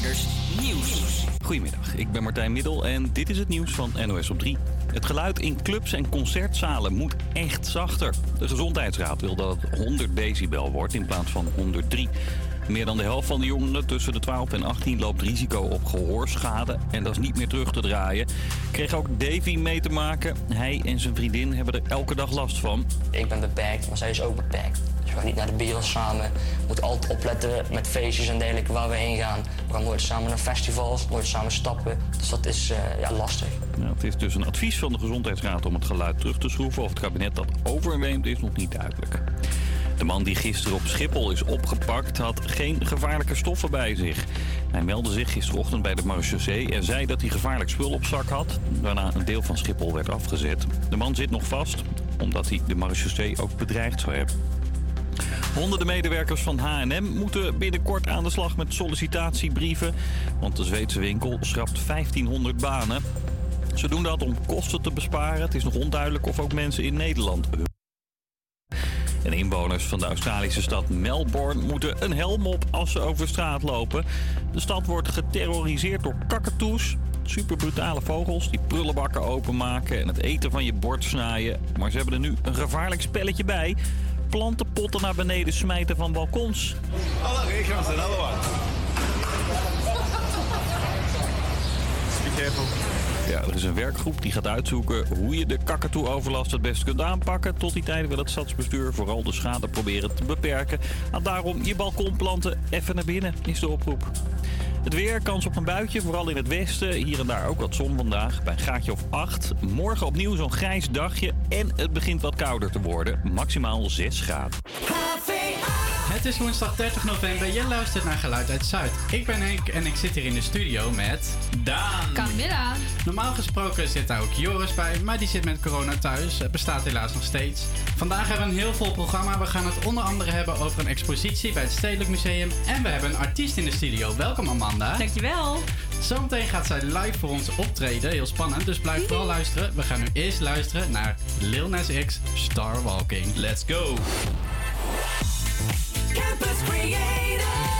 Nieuws. Goedemiddag, ik ben Martijn Middel en dit is het nieuws van NOS op 3. Het geluid in clubs en concertzalen moet echt zachter. De Gezondheidsraad wil dat het 100 decibel wordt in plaats van 103. Meer dan de helft van de jongeren tussen de 12 en 18 loopt risico op gehoorschade. En dat is niet meer terug te draaien. Kreeg ook Davy mee te maken. Hij en zijn vriendin hebben er elke dag last van. Ik ben beperkt, maar zij is ook beperkt. Dus we gaan niet naar de bios samen. We moeten altijd opletten met feestjes en dergelijke waar we heen gaan. We gaan nooit samen naar festivals, nooit samen stappen. Dus dat is uh, ja, lastig. Het is dus een advies van de Gezondheidsraad om het geluid terug te schroeven. Of het kabinet dat overneemt is nog niet duidelijk. De man die gisteren op Schiphol is opgepakt had geen gevaarlijke stoffen bij zich. Hij meldde zich gisterochtend bij de marechaussee en zei dat hij gevaarlijk spul op zak had. Waarna een deel van Schiphol werd afgezet. De man zit nog vast omdat hij de marechaussee ook bedreigd zou hebben. Honderden medewerkers van H&M moeten binnenkort aan de slag met sollicitatiebrieven. Want de Zweedse winkel schrapt 1500 banen. Ze doen dat om kosten te besparen. Het is nog onduidelijk of ook mensen in Nederland en inwoners van de Australische stad Melbourne moeten een helm op als ze over straat lopen. De stad wordt geterroriseerd door kakatoes. Super brutale vogels die prullenbakken openmaken en het eten van je bord snijden. Maar ze hebben er nu een gevaarlijk spelletje bij. Plantenpotten naar beneden smijten van balkons. Alle regels en alle wat. Be careful. Ja, er is een werkgroep die gaat uitzoeken hoe je de kakatoe-overlast het best kunt aanpakken. Tot die tijd wil het stadsbestuur vooral de schade proberen te beperken. En daarom je balkonplanten even naar binnen, is de oproep. Het weer, kans op een buitje, vooral in het westen. Hier en daar ook wat zon vandaag, bij een gaatje of 8. Morgen opnieuw zo'n grijs dagje en het begint wat kouder te worden. Maximaal 6 graden. Het is woensdag 30 november. Je luistert naar Geluid uit Zuid. Ik ben Henk en ik zit hier in de studio met Daan. Camilla. Normaal gesproken zit daar ook Joris bij, maar die zit met corona thuis. Het bestaat helaas nog steeds. Vandaag hebben we een heel vol programma. We gaan het onder andere hebben over een expositie bij het Stedelijk Museum. En we hebben een artiest in de studio. Welkom Amanda. Dankjewel. Zometeen gaat zij live voor ons optreden. Heel spannend, dus blijf vooral luisteren. We gaan nu eerst luisteren naar Lil Nas X Star Walking. Let's go! Campus Creators,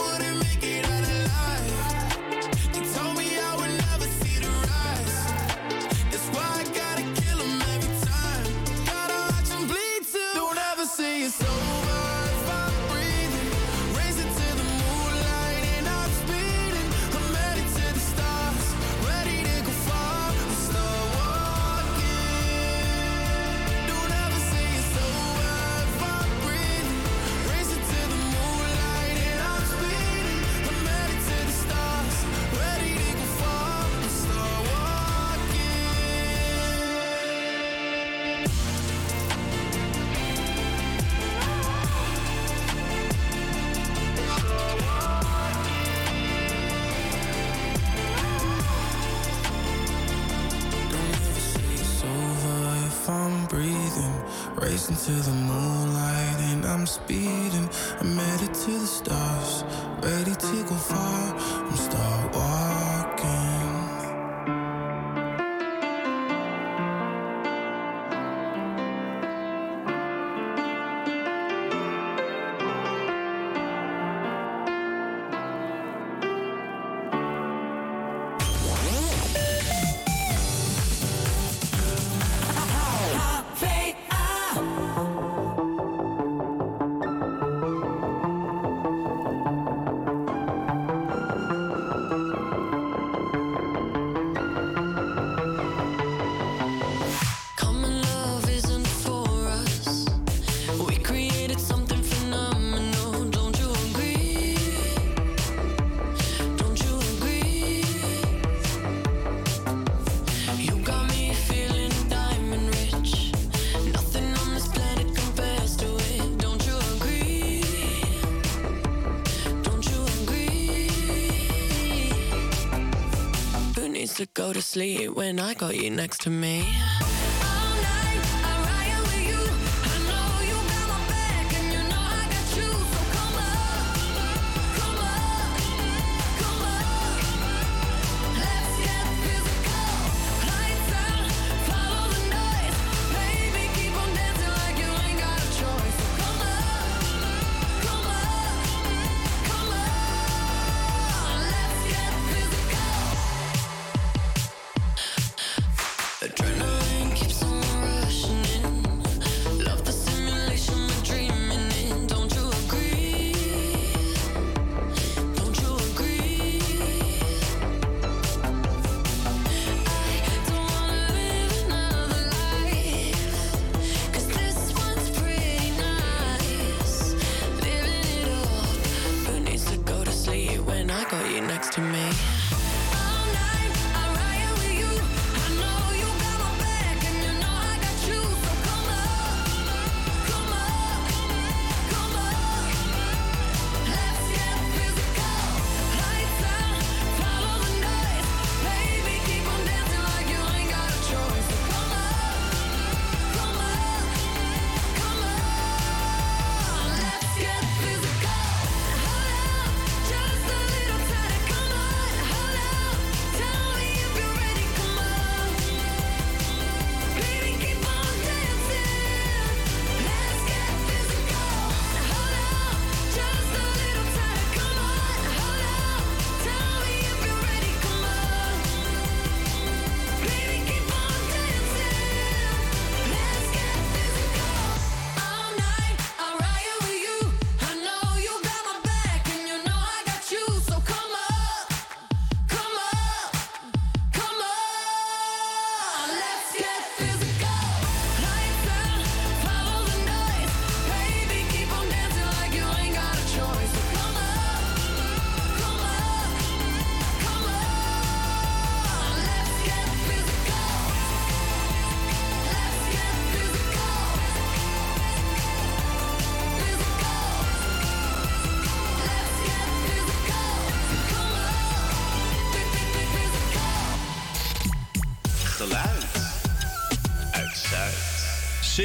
Racing to the moonlight and I'm speeding. I'm headed to the stars, ready to go far. Next to me?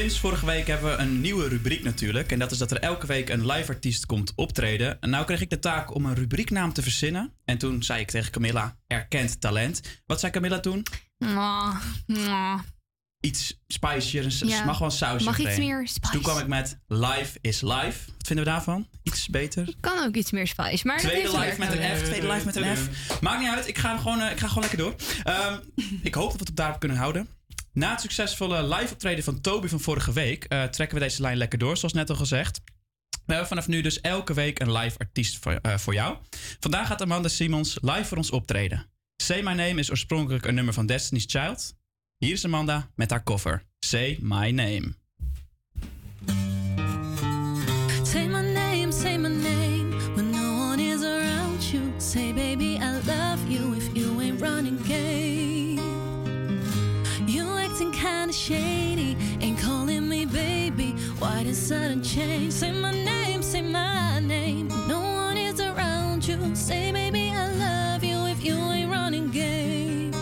Sinds vorige week hebben we een nieuwe rubriek natuurlijk. En dat is dat er elke week een live artiest komt optreden. En nou kreeg ik de taak om een rubrieknaam te verzinnen. En toen zei ik tegen Camilla, erkend talent. Wat zei Camilla toen? Mwah, mwah. Iets spicier, Ja. mag wel een sausje Mag iets meer Dus spice. toen kwam ik met Live is Live. Wat vinden we daarvan? Iets beter? Kan ook iets meer spice. Maar Tweede live met een. F, tweede live met een F. Maakt niet uit, ik ga gewoon, eh, ik ga gewoon lekker door. Ehm, ik hoop dat we het op daarop kunnen houden. Na het succesvolle live optreden van Toby van vorige week... eh, trekken we deze lijn lekker door, zoals net al gezegd. We hebben vanaf nu dus elke week een live artiest voor, eh, voor jou. Vandaag gaat Amanda Simons live voor ons optreden. Say My Name is oorspronkelijk een nummer van Destiny's Child. Hier is Amanda met haar cover. Say My Name. Shady, ain't calling me baby. Why the sudden change? Say my name, say my name. No one is around you. Say, baby, I love you if you ain't running game.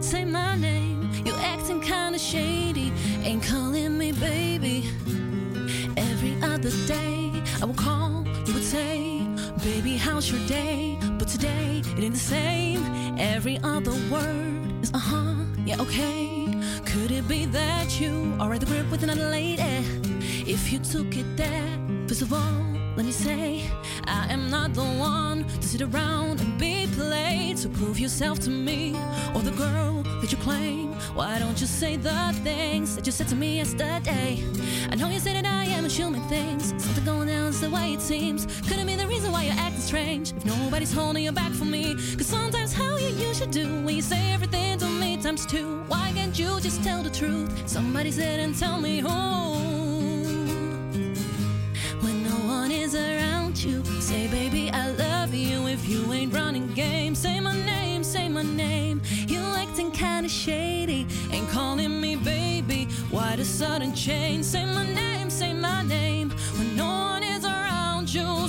Say my name, you acting kinda shady, ain't calling me baby. Every other day, I would call, you would say, Baby, how's your day? But today, it ain't the same. Every other word is uh huh, yeah, okay. It be that you are at the grip with another lady? If you took it there, first of all, let me say, I am not the one to sit around and be played. So prove yourself to me, or the girl that you claim. Why don't you say the things that you said to me yesterday? I know you said that I am assuming things. Something going down is the way it seems. Couldn't be the reason why you're acting strange. If nobody's holding you back from me. Cause sometimes how you usually do when you say everything to me times two. Why can't you just tell the truth? Somebody said and tell me who. When no one is around you, say, baby, I love you. If you ain't running game, say my name, say my name. You acting kinda shady, ain't calling me baby. Why the sudden change? Say my name, say my name. When no one is around you,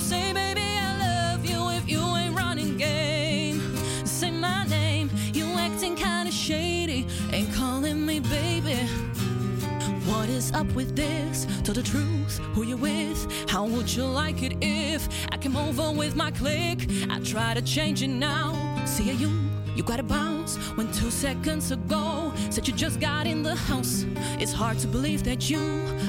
up with this? Tell the truth, who you with? How would you like it if I came over with my click? I try to change it now. See you, you gotta bounce. When two seconds ago said you just got in the house. It's hard to believe that you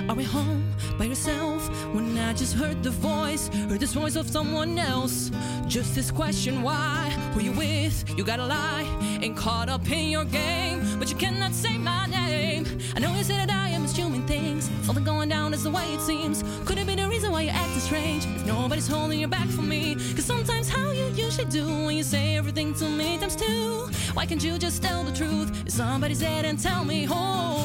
are at home by yourself. When I just heard the voice, heard this voice of someone else. Just this question, why? Who you with? You gotta lie, ain't caught up in your game, but you cannot say my I know you say that I am assuming things. Something going down is the way it seems. Could it be the reason why you're acting strange? If nobody's holding you back for me. Cause sometimes how you usually do when you say everything to me times two. Why can't you just tell the truth? If somebody's said and tell me who.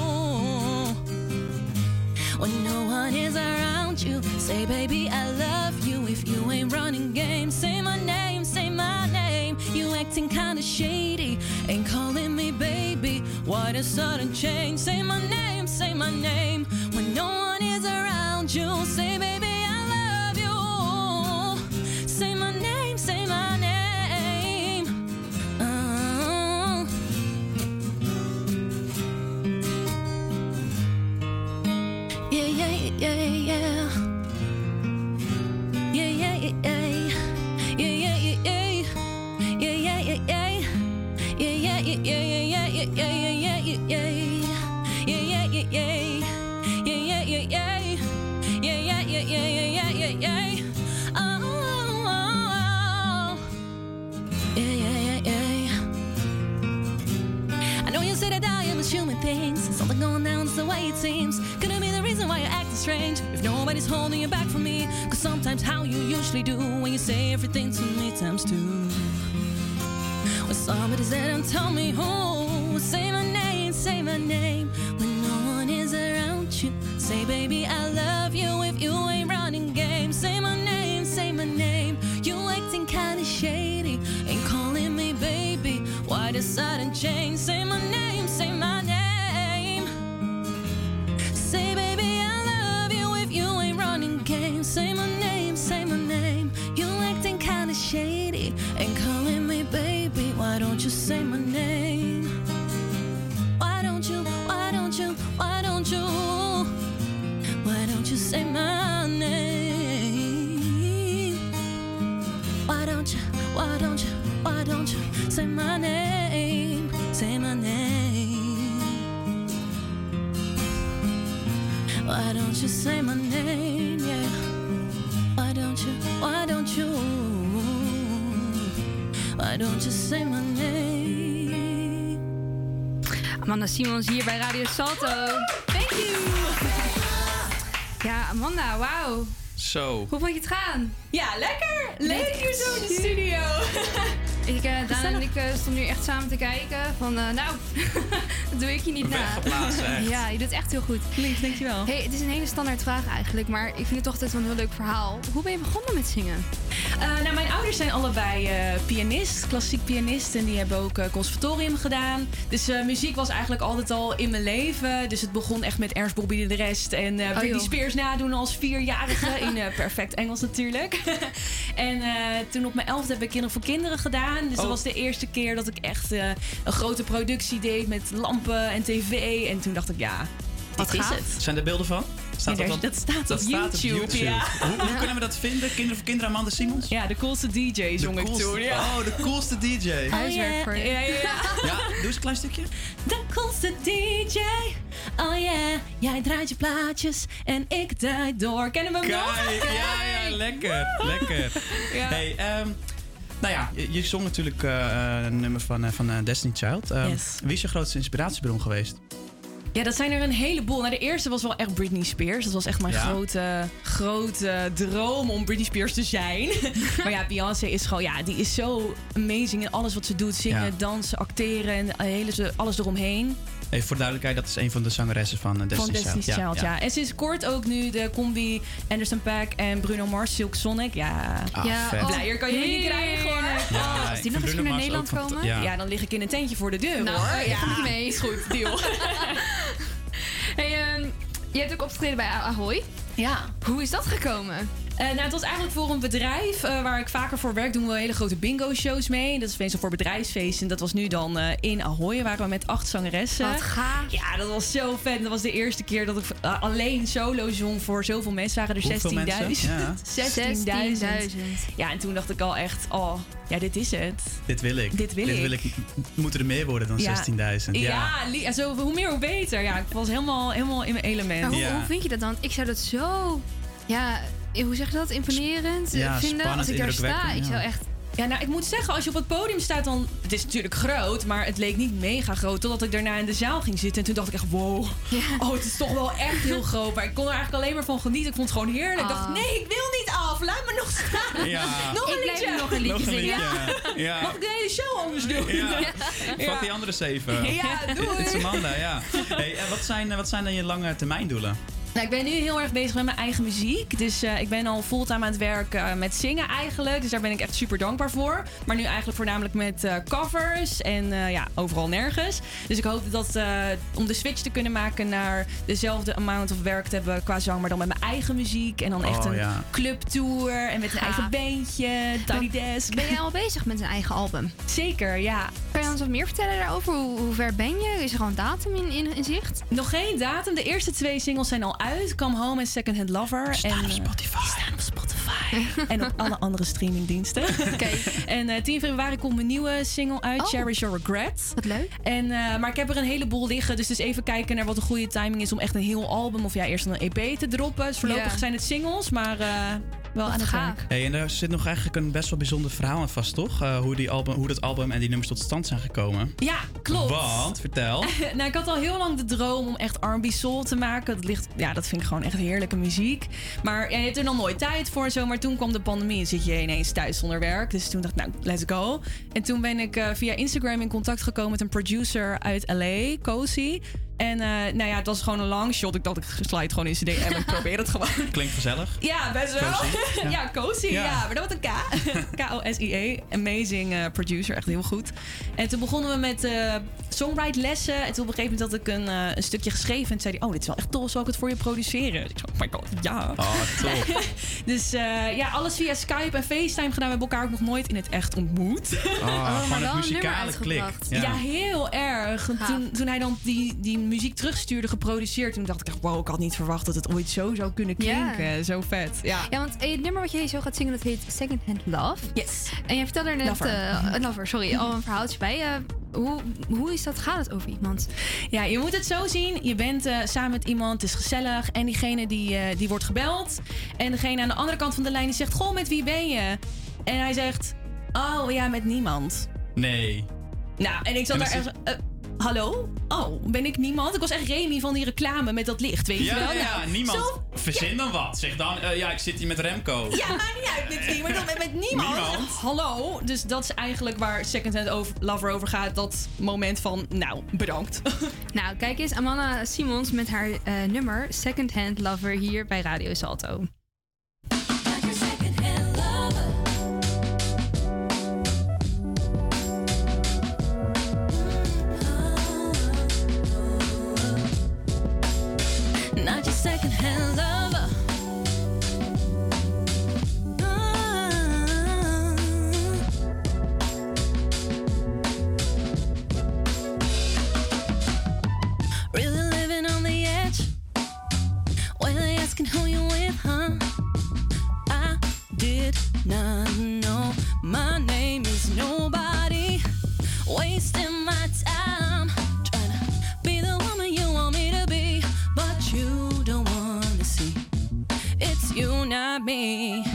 When no one is around you, say, baby, I love you. If you ain't running games, say my name, say my name. You acting kinda shady, ain't baby. What a sudden change, say my name, say my name. When no one is around you, say, baby, things. Something going down is the way it seems. It be the reason why you're acting strange? If nobody's holding you back from me. Cause sometimes how you usually do when you say everything to me times two. When somebody's there and tell me who. Say my name, say my name. When no one is around you. Say, baby, I love you if you ain't running game. Say my name, say my name. You acting kinda shady. Ain't calling me baby. Why the sudden change? Say say my name? Say my name. Why don't you say my name? Yeah. Why don't you, why don't you? Why don't you say my name? Amanda Simons hier bij Radio Salto. Thank you. Ja, Amanda, wauw. Zo. Hoe vond je het gaan? Ja, lekker. Leuk hier zo in de studio. Ik, Daan en ik eh, stonden nu echt samen te kijken van, eh, nou, dat doe ik je niet na. Ja, je doet het echt heel goed. Lief, dankjewel. Hey, het is een hele standaard vraag eigenlijk, maar ik vind het toch altijd wel een heel leuk verhaal. Hoe ben je begonnen met zingen? Eh, nou, mijn ouders zijn allebei eh, pianist, klassiek pianist. En die hebben ook eh, conservatorium gedaan. Dus eh, muziek was eigenlijk altijd al in mijn leven. Dus het begon echt met Ernst Bobby en de rest. En eh Britney joh. Spears nadoen als vierjarige. in eh, perfect Engels natuurlijk. en eh, toen op mijn elfde heb ik Kinderen voor Kinderen gedaan. Dus dat Oh. was de eerste keer dat ik echt eh, een grote productie deed met lampen en tv. En toen dacht ik, ja, dit is gaaf. het. Zijn er beelden van? Staat dat, daar- op- dat staat op YouTube, ja. Hoe, hoe kunnen we dat vinden? Kinderen voor kinderen Amanda Simons? Ja, de coolste DJ zong ik coolste- toen. Ja. Oh, de coolste DJ. Huiswerk voor je. Ja, ja, ja. Ja, doe eens een klein stukje. De coolste DJ. Oh yeah, jij draait je plaatjes en ik draai door. Kennen we hem nog? Ja, ja, lekker, lekker. Ja. Hey, ehm, nou ja, je, je zong natuurlijk eh, een nummer van, eh, van eh, Destiny Child. Ehm, Yes. Wie is je grootste inspiratiebron geweest? Ja, dat zijn er een heleboel. Nou, de eerste was wel echt Britney Spears. Dat was echt mijn Ja? grote, grote droom om Britney Spears te zijn. maar ja, Beyoncé is gewoon, ja, die is zo amazing in alles wat ze doet. Zingen, Ja. dansen, acteren en hele, alles eromheen. Even voor de duidelijkheid, dat is een van de zangeressen van eh, Destiny's, van Destiny's Child. Child, ja. En sinds kort ook nu de combi Anderson Paak en Bruno Mars, Silk Sonic. Ja, Ah, Ja, vet. oh, blijer kan je niet krijgen hoor. Ja, als die nog eens naar Mars Nederland komen? Ja. Ja, dan lig ik in een tentje voor de deur Nou, hoor. ja, mee. Is goed, deal. Hey, ehm, je hebt ook opgetreden bij Ahoy. ja. Hoe is dat gekomen? Eh, nou, het was eigenlijk voor een bedrijf eh, waar ik vaker voor werk. Doen we hele grote bingo-shows mee. Dat is meestal voor bedrijfsfeesten. En dat was nu dan eh, in Ahoy. Waren we met acht zangeressen. Wat gaaf. Ja, dat was zo vet. Dat was de eerste keer dat ik alleen solo zong voor zoveel mensen. Waren er Hoeveel 16.000. mensen? Ja. 16.000. Ja, en toen dacht ik al echt, oh, ja, dit is het. Dit wil ik. Dit wil ik. Moeten er meer worden dan Ja. 16.000? Ja. Ja, zo, hoe meer hoe beter. Ja, ik was helemaal, helemaal in mijn element. Maar hoe, Ja. hoe vind je dat dan? Ik zou dat zo... Ja, hoe zeg je dat? Imponerend eh, Ja, vinden spannend, als ik daar sta. Ik zou echt... Ja, nou, ik moet zeggen, als je op het podium staat, dan... Het is natuurlijk groot, maar het leek niet mega groot. Totdat ik daarna in de zaal ging zitten. En toen dacht ik echt, wow. Oh, het is toch wel echt heel groot. Maar ik kon er eigenlijk alleen maar van genieten. Ik vond het gewoon heerlijk. Ik dacht, Ah. nee, ik wil niet af. Laat me nog staan. Ja. Nog een Ik blijf liedje. nog een liedje Nog een liedje. Ja. Mag ik de hele show anders doen? Ja. Fuck die andere zeven. Ja, doei. Dit is Amanda, ja. Hey, en wat zijn, eh, wat zijn dan je lange termijndoelen? Nou, ik ben nu heel erg bezig met mijn eigen muziek. Dus eh, ik ben al fulltime aan het werk eh, met zingen eigenlijk. Dus daar ben ik echt super dankbaar voor. Maar nu eigenlijk voornamelijk met eh, covers en eh, ja, overal nergens. Dus ik hoop dat eh, om de switch te kunnen maken naar dezelfde amount of werk te hebben qua zang, maar dan met mijn eigen muziek. En dan echt Oh, een ja. clubtour en met een eigen bandje, Tiny Desk. Ben jij al bezig met een eigen album? Zeker, ja. Kan je ons wat meer vertellen daarover? Hoe, hoe ver ben je? Is er gewoon datum in, in, in zicht? Nog geen datum. De eerste twee singles zijn al uit. Come Home en Second Hand Lover. Staan en, op eh, Spotify. staan op Spotify. en op alle andere streamingdiensten. En eh 10 februari komt mijn nieuwe single uit, Oh. Cherish Your Regret. wat leuk. En, eh, maar ik heb er een heleboel liggen. Dus dus even kijken naar wat een goede timing is om echt een heel album of ja, eerst een EP te droppen. Dus voorlopig zijn het singles, maar wel aan het werk. Hey, en er zit nog eigenlijk een best wel bijzonder verhaal aan vast, toch? Eh, hoe, die album, hoe dat album en die nummers tot stand zijn gekomen. Ja, klopt. Want, vertel. nou, ik had al heel lang de droom om echt R&B soul te maken. Dat, ligt, ja, dat vind ik gewoon echt heerlijke muziek. Maar ja, je hebt er nog nooit tijd voor en zo. Maar toen kwam de pandemie en zit je ineens thuis zonder werk. Dus toen dacht ik, nou, let's go. En toen ben ik eh, via Instagram in contact gekomen met een producer uit LA, Cozy. En eh, nou ja, het was gewoon een long shot. Ik dacht, ik slide gewoon in DM en ik probeer het gewoon. Klinkt gezellig. Ja, best wel. Cozy, ja, ja. Cozy, ja. Ja. Maar dat was een K. K-O-S-I-E. Amazing eh, producer, echt heel goed. En toen begonnen we met eh songwrite lessen. En toen op een gegeven moment had ik een, eh, een stukje geschreven. En toen zei hij, oh, dit is wel echt tof, zal ik het voor je produceren? Ik zei, oh my god, ja. Oh, top. Dus eh, ja, alles via Skype en FaceTime gedaan. We hebben elkaar ook nog nooit in het echt ontmoet. Oh, maar gewoon een muzikale klik. uitgebracht. Ja, heel erg. Toen, toen hij dan die, die muziek terugstuurde, geproduceerd, toen dacht ik echt, wow, ik had niet verwacht dat het ooit zo zou kunnen Ja. klinken. Zo vet. Ja. Ja, want eh, het nummer wat jij zo gaat zingen, dat heet Second Hand Love. Yes. En jij vertelde er net... Lover. eh, lover, sorry. Al een verhaaltje bij. Eh, hoe, hoe is dat? Gaat het over iemand? Ja, je moet het zo zien. Je bent eh, samen met iemand, het is gezellig. En diegene die, eh, die wordt gebeld. En degene aan de andere kant van de lijn die zegt... Goh, met wie ben je? En hij zegt... Oh, ja, met niemand. Nee. Nou, en ik zat En daar echt... hallo? Oh, ben ik niemand? Ik was echt Remy van die reclame met dat licht, weet je wel? ja, Nou, niemand. zo- Verzin dan wat. Zeg dan, eh, ja, ik zit hier met Remco. Ja, maakt niet uit met wie, maar dan met, met niemand. Niemand? Hallo. Dus dat is eigenlijk waar Second Hand over, Lover over gaat. Dat moment van, nou, bedankt. Nou, kijk eens. Amanda Simons met haar eh, nummer Second Hand Lover hier bij Radio Salto. My name is nobody. Wasting my time trying to be the woman you want me to be, but you don't want to see. It's you, not me.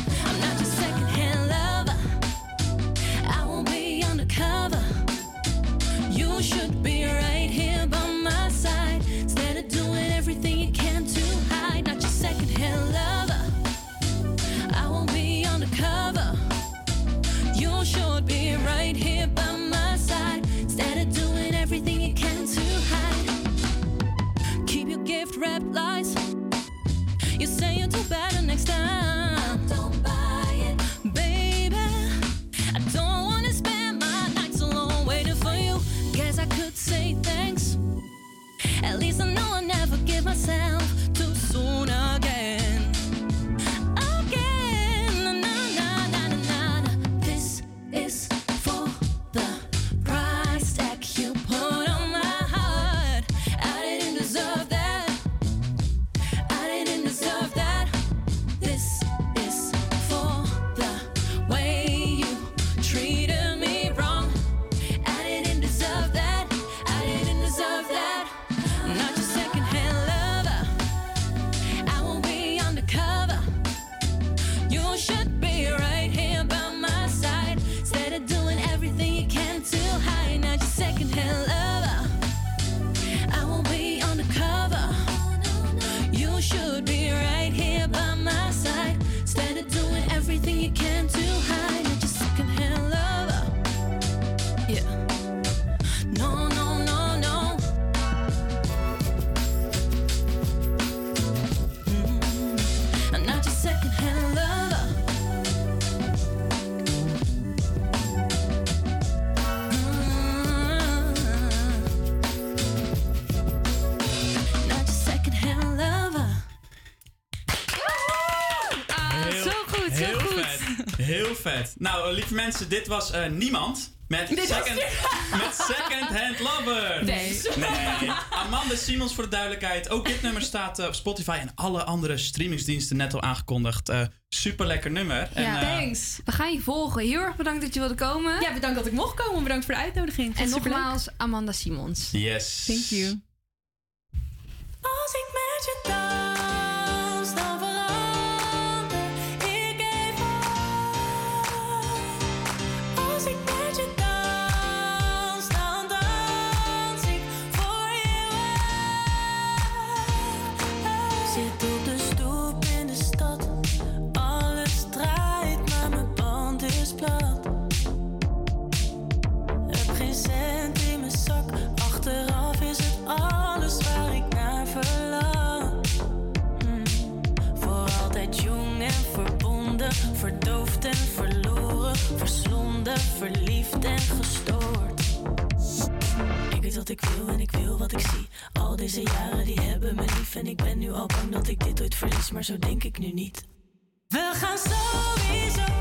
coração. Nou, eh, lieve mensen, dit was eh, Niemand. Met, dit second, met Second Hand Lover. Nee. nee. Amanda Simons voor de duidelijkheid. Ook dit nummer staat eh, op Spotify en alle andere streamingsdiensten net al aangekondigd. Uh, super lekker nummer. Ja. Thanks. We gaan je volgen. Heel erg bedankt dat je wilde komen. Ja, bedankt dat ik mocht komen. Bedankt voor de uitnodiging. En nogmaals, Amanda Simons. Yes. Thank you. en verloren, verslonden, verliefd en gestoord. Ik weet wat ik wil en ik wil wat ik zie. Al deze jaren die hebben me lief en ik ben nu al bang dat ik dit ooit verlies, maar zo denk ik nu niet. We gaan sowieso.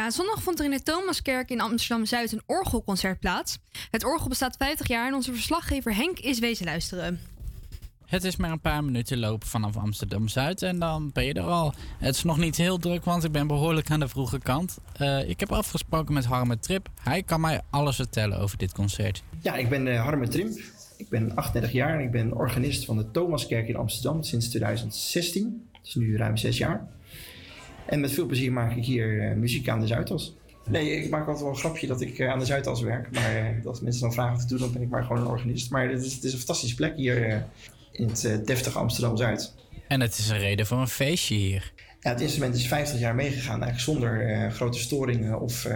Ja, zondag vond er in de Thomaskerk in Amsterdam-Zuid een orgelconcert plaats. Het orgel bestaat 50 jaar en onze verslaggever Henk is wezen luisteren. Het is maar een paar minuten lopen vanaf Amsterdam Zuid en dan ben je er al. Het is nog niet heel druk, want ik ben behoorlijk aan de vroege kant. Eh, ik heb afgesproken met Harme Trip. Hij kan mij alles vertellen over dit concert. Ja, ik ben uh, Harme Trimp. Ik ben 38 jaar en ik ben organist van de Thomaskerk in Amsterdam sinds 2016. Dat is nu ruim zes jaar. En met veel plezier maak ik hier uh, muziek aan de Zuidas. Nee, ik maak altijd wel een grapje dat ik uh, aan de Zuidas werk. Maar uh, als mensen dan vragen wat ik doe, dan ben ik maar gewoon een organist. Maar het is, het is een fantastische plek hier in het deftige Amsterdam-Zuid. En het is een reden voor een feestje hier. Ja, het instrument is 50 jaar meegegaan, eigenlijk zonder grote storingen of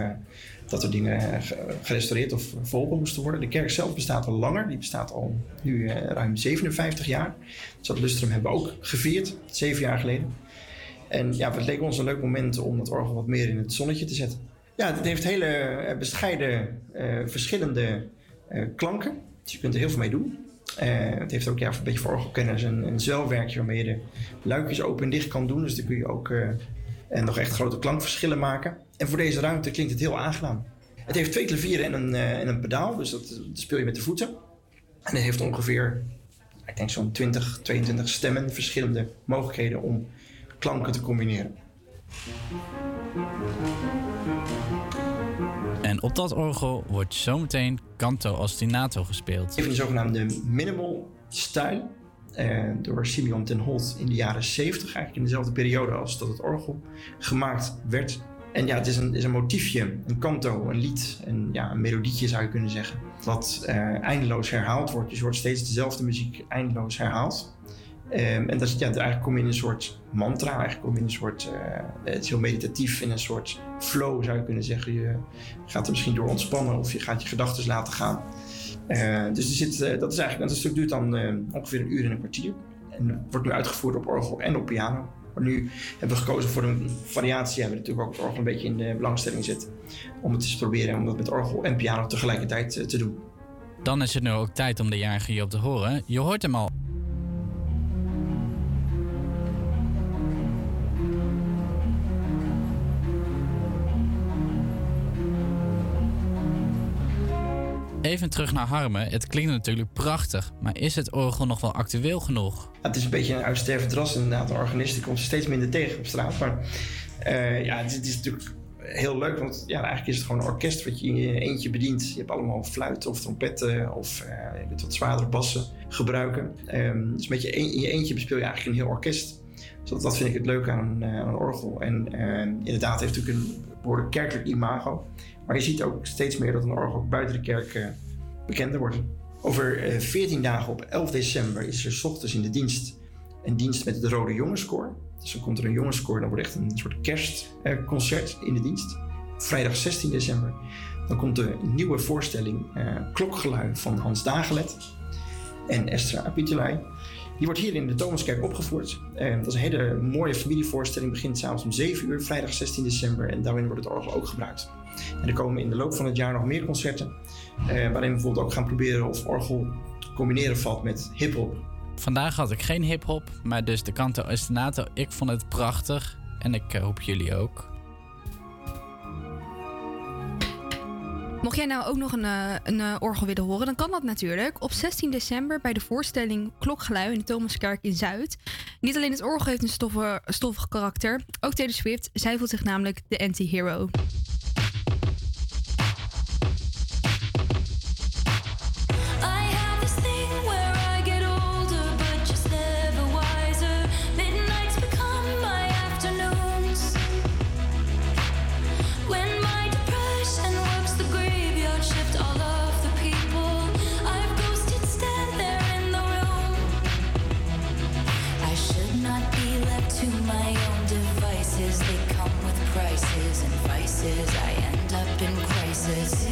dat er dingen gerestaureerd of verholpen moesten worden. De kerk zelf bestaat al langer, die bestaat al nu ruim 57 jaar. Dus dat lustrum hebben we ook gevierd, zeven jaar geleden. En ja, het leek ons een leuk moment om het orgel wat meer in het zonnetje te zetten. Ja, het heeft hele bescheiden, uh, verschillende uh, klanken. Dus je kunt er heel veel mee doen. Het heeft ook ja, een beetje voor orgelkenners een, een zwelwerkje waarmee je de luikjes open en dicht kan doen. Dus dan kun je ook en nog echt grote klankverschillen maken. En voor deze ruimte klinkt het heel aangenaam. Het heeft twee klavieren en een, en een pedaal, dus dat, dat speel je met de voeten. En het heeft ongeveer, ik denk zo'n 20, 22 stemmen, verschillende mogelijkheden om klanken te combineren. En op dat orgel wordt zometeen canto ostinato gespeeld. Even de zogenaamde minimal stijl. Eh, door Simeon ten Holt in de jaren 70, eigenlijk in dezelfde periode als dat het orgel gemaakt werd. En ja, het is een, is een motiefje, een canto, een lied, een, ja, een melodietje zou je kunnen zeggen. Wat uh, eindeloos herhaald wordt. Dus je hoort steeds dezelfde muziek eindeloos herhaald. Um, en dat ja, eigenlijk kom je in een soort mantra, eigenlijk kom je in een soort, uh, het is heel meditatief, in een soort flow zou je kunnen zeggen. Je gaat er misschien door ontspannen of je gaat je gedachten laten gaan. Uh, dus zit, uh, dat is eigenlijk, dat stuk duurt dan ongeveer een uur en een kwartier. En wordt nu uitgevoerd op orgel en op piano. Maar nu hebben we gekozen voor een variatie. Hebben we natuurlijk ook het orgel een beetje in de belangstelling zitten. Om het te proberen om dat met orgel en piano tegelijkertijd te doen. Dan is het nu ook tijd om de jarige Job te horen. Je hoort hem al. Even terug naar Harme. Het klinkt natuurlijk prachtig, maar is het orgel nog wel actueel genoeg? Het is een beetje een uitstervend ras inderdaad. Een organist komt steeds minder tegen op straat. Maar uh, ja, het, is natuurlijk heel leuk, want ja, eigenlijk is het gewoon een orkest wat je in je eentje bedient. Je hebt allemaal fluiten of trompetten of kunt wat zwaardere bassen gebruiken. Um, dus met je in je eentje bespeel je eigenlijk een heel orkest. Dus dat, vind ik het leuke aan, uh, aan een orgel. En inderdaad heeft het natuurlijk een behoorlijk kerkelijk imago. Maar je ziet ook steeds meer dat een orgel ook buiten de kerk uh, bekender wordt. Over uh, 14 dagen op 11 december is er s ochtends in de dienst een dienst met de Rode Jongenskoor. Dus dan komt er een jongenskoor, dan wordt echt een soort kerstconcert in de dienst. Vrijdag 16 december. Dan komt de nieuwe voorstelling uh, Klokgelui van Hans Dagelet en Estra Apitelai. Die wordt hier in de Thomaskerk opgevoerd. Dat is een hele mooie familievoorstelling. Begint s'avonds om 7 uur, vrijdag 16 december. En daarin wordt het orgel ook gebruikt. En er komen in de loop van het jaar nog meer concerten. Uh, waarin we bijvoorbeeld ook gaan proberen of orgel te combineren valt met hip-hop. Vandaag had ik geen hip-hop, maar dus de Canto Ostinato. Ik vond het prachtig en ik hoop jullie ook. Mocht jij nou ook nog een, uh, een orgel willen horen, dan kan dat natuurlijk. Op 16 december bij de voorstelling Klokgelui in de Thomaskerk in Zuid. Niet alleen het orgel heeft een stoffig, stoffig karakter, ook Taylor Swift. Zij voelt zich namelijk de anti-hero. faces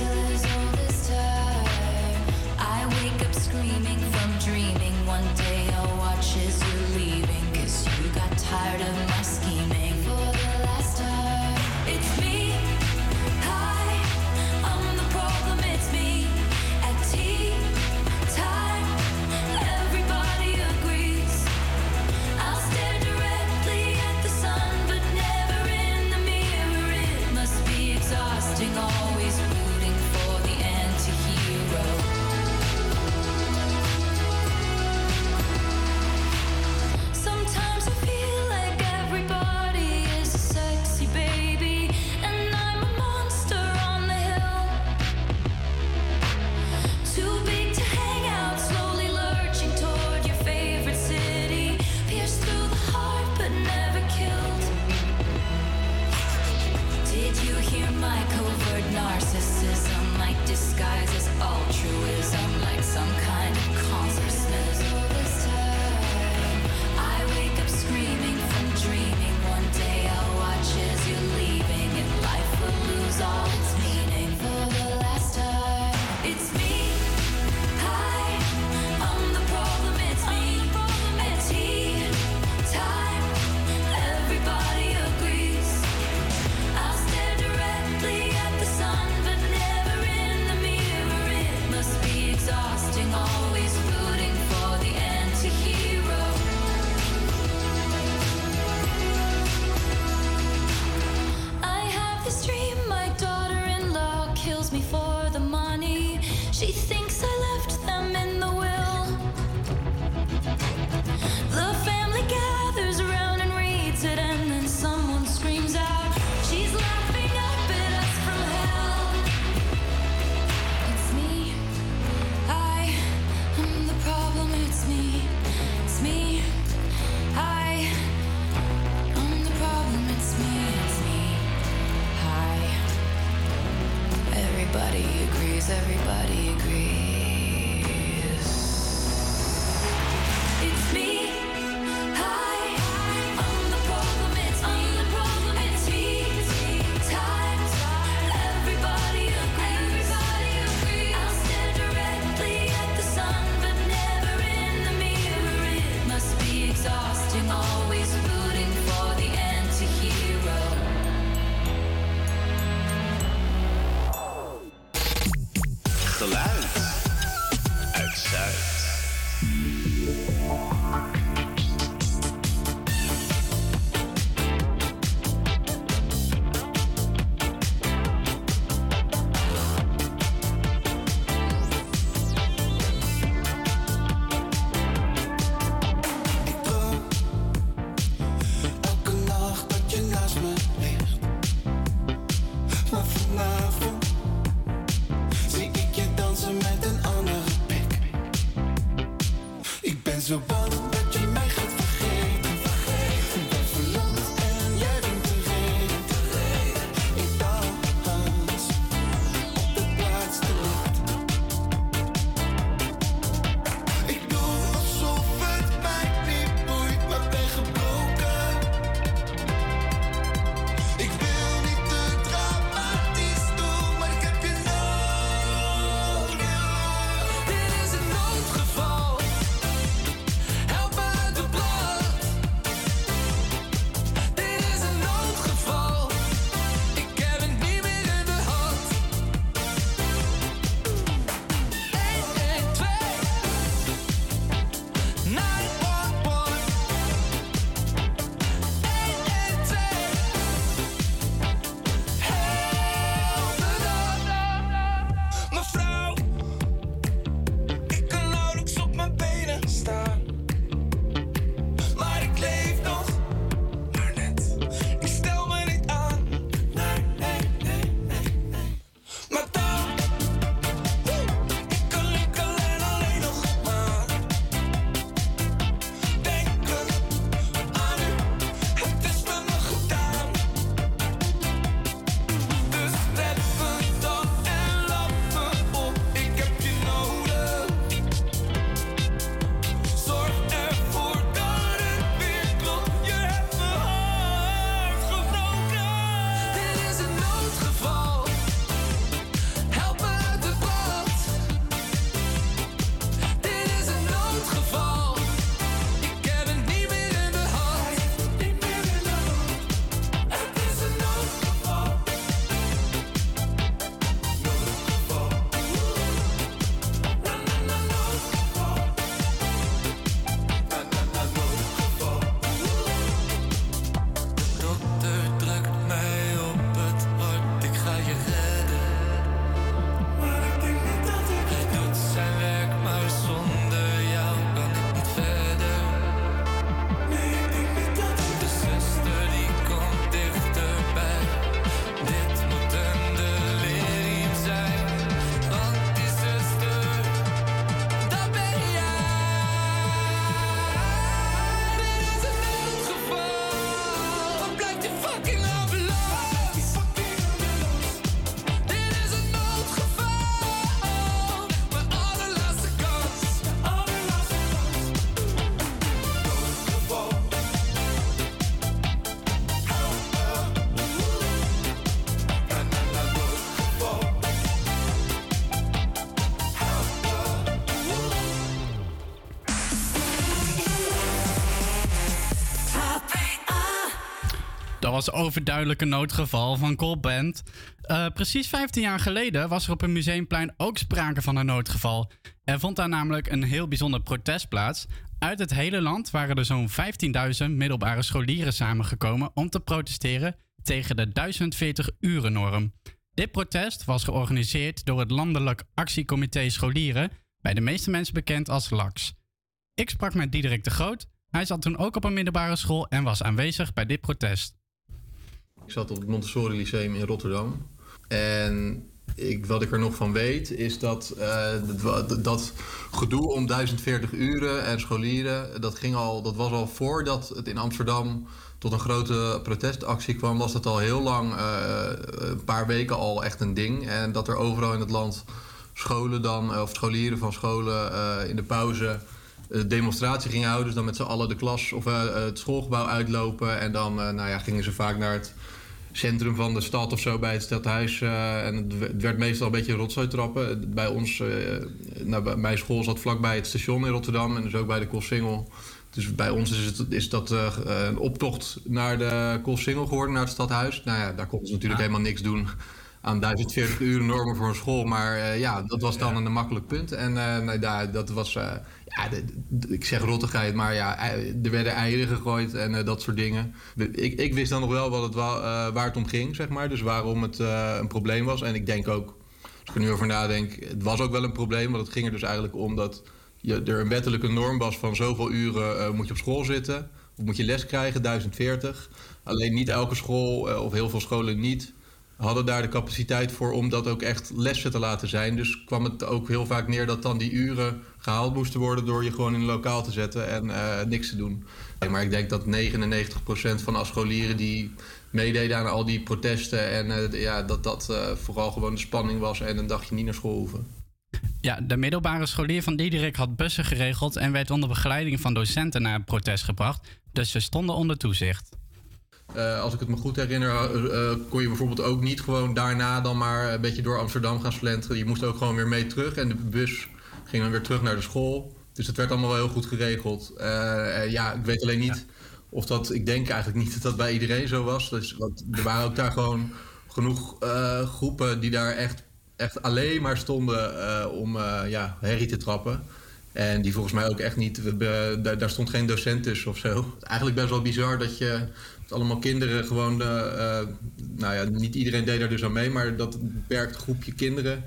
Was overduidelijk een noodgeval van Colband. Eh precies 15 jaar geleden was er op een museumplein ook sprake van een noodgeval. Er vond daar namelijk een heel bijzonder protest plaats. Uit het hele land waren er zo'n 15.000 middelbare scholieren samengekomen om te protesteren tegen de 1040 uren norm. Dit protest was georganiseerd door het Landelijk Actiecomité Scholieren, bij de meeste mensen bekend als LAX. Ik sprak met Diederik de Groot. Hij zat toen ook op een middelbare school en was aanwezig bij dit protest. Ik zat op het Montessori Lyceum in Rotterdam. En ik, wat ik er nog van weet, is dat eh, dat, dat gedoe om 1040 uren en scholieren, dat, ging al, dat was al voordat het in Amsterdam tot een grote protestactie kwam, was dat al heel lang, eh, een paar weken al echt een ding. En dat er overal in het land scholen dan, of scholieren van scholen eh, in de pauze demonstratie gingen houden. Dus dan met z'n allen de klas of eh, het schoolgebouw uitlopen. En dan eh, nou ja, gingen ze vaak naar het centrum van de stad of zo bij het stadhuis. eh, en het werd meestal een beetje rotzooi trappen. Bij ons, eh, nou, bij- mijn school zat vlakbij het station in Rotterdam. En dus ook bij de Koolsingel. Dus bij ons is, het, is dat eh, een optocht naar de Koolsingel geworden, naar het stadhuis. Nou ja, daar konden ze natuurlijk helemaal niks doen aan 1040 uur normen voor een school. Maar eh, ja, dat was dan een makkelijk punt. En eh, nee, daar, dat was, eh, ja, ik zeg rottigheid, maar ja, er werden eieren gegooid en dat soort dingen. Ik, ik wist dan nog wel wat het, wa- waar het om ging, zeg maar. Dus waarom het een probleem was. En ik denk ook, als ik er nu over nadenk, het was ook wel een probleem. Want het ging er dus eigenlijk om dat je, er een wettelijke norm was van zoveel uren moet je op school zitten. Of moet je les krijgen, 1040. Alleen niet elke school, of heel veel scholen niet, hadden daar de capaciteit voor om dat ook echt lessen te laten zijn. Dus kwam het ook heel vaak neer dat dan die uren gehaald moesten worden door je gewoon in een lokaal te zetten en eh, niks te doen. Maar ik denk dat 99% van de scholieren die meededen aan al die protesten en eh, ja, dat dat eh, vooral gewoon de spanning was en een dagje niet naar school hoeven. Ja, de middelbare scholier van Diederik had bussen geregeld en werd onder begeleiding van docenten naar het protest gebracht. Dus ze stonden onder toezicht. Eh, als ik het me goed herinner, eh, eh, kon je bijvoorbeeld ook niet gewoon daarna dan maar een beetje door Amsterdam gaan slenteren. Je moest ook gewoon weer mee terug en de bus ging dan weer terug naar de school. Dus het werd allemaal wel heel goed geregeld. Ja, ik weet alleen niet of dat, ik denk eigenlijk niet dat dat bij iedereen zo was. Dus, want er waren ook daar gewoon genoeg groepen die daar echt, echt alleen maar stonden om ja, herrie te trappen. En die volgens mij ook echt niet, daar, daar stond geen docent tussen of zo. Eigenlijk best wel bizar dat je allemaal kinderen gewoon, eh, eh, nou ja, niet iedereen deed daar dus aan mee, maar dat beperkt groepje kinderen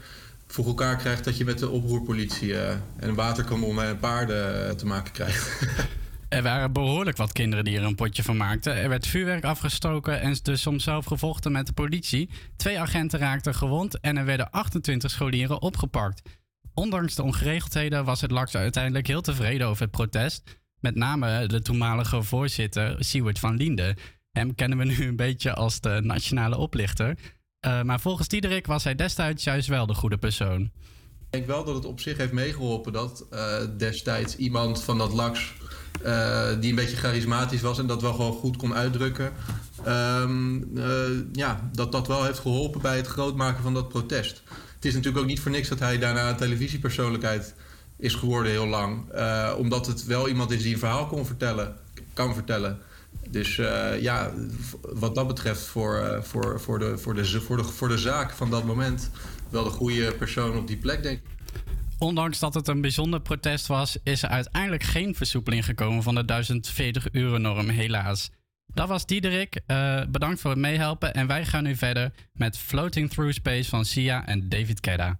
voor elkaar krijgt dat je met de oproerpolitie eh, en waterkanon en paarden te maken krijgt. Er waren behoorlijk wat kinderen die er een potje van maakten. Er werd vuurwerk afgestoken en dus soms zelf gevochten met de politie. Twee agenten raakten gewond en er werden 28 scholieren opgepakt. Ondanks de ongeregeldheden was het LAX uiteindelijk heel tevreden over het protest. Met name de toenmalige voorzitter Siewert van Liende. Hem kennen we nu een beetje als de nationale oplichter. Eh, maar volgens Diederik was hij destijds juist wel de goede persoon. Ik denk wel dat het op zich heeft meegeholpen dat eh, destijds iemand van dat LAX, eh, die een beetje charismatisch was en dat wel gewoon goed kon uitdrukken, ehm, eh, ja, dat dat wel heeft geholpen bij het grootmaken van dat protest. Het is natuurlijk ook niet voor niks dat hij daarna een televisiepersoonlijkheid is geworden heel lang, omdat het wel iemand is die een verhaal kon vertellen, kan vertellen. Dus eh, ja, wat dat betreft voor, eh, voor, voor, de, voor, de, voor, de, voor de zaak van dat moment wel de goede persoon op die plek, denk ik. Ondanks dat het een bijzonder protest was, is er uiteindelijk geen versoepeling gekomen van de 1040 uren norm, helaas. Dat was Diederik. Eh, bedankt voor het meehelpen. En wij gaan nu verder met Floating Through Space van Sia en David Kedda.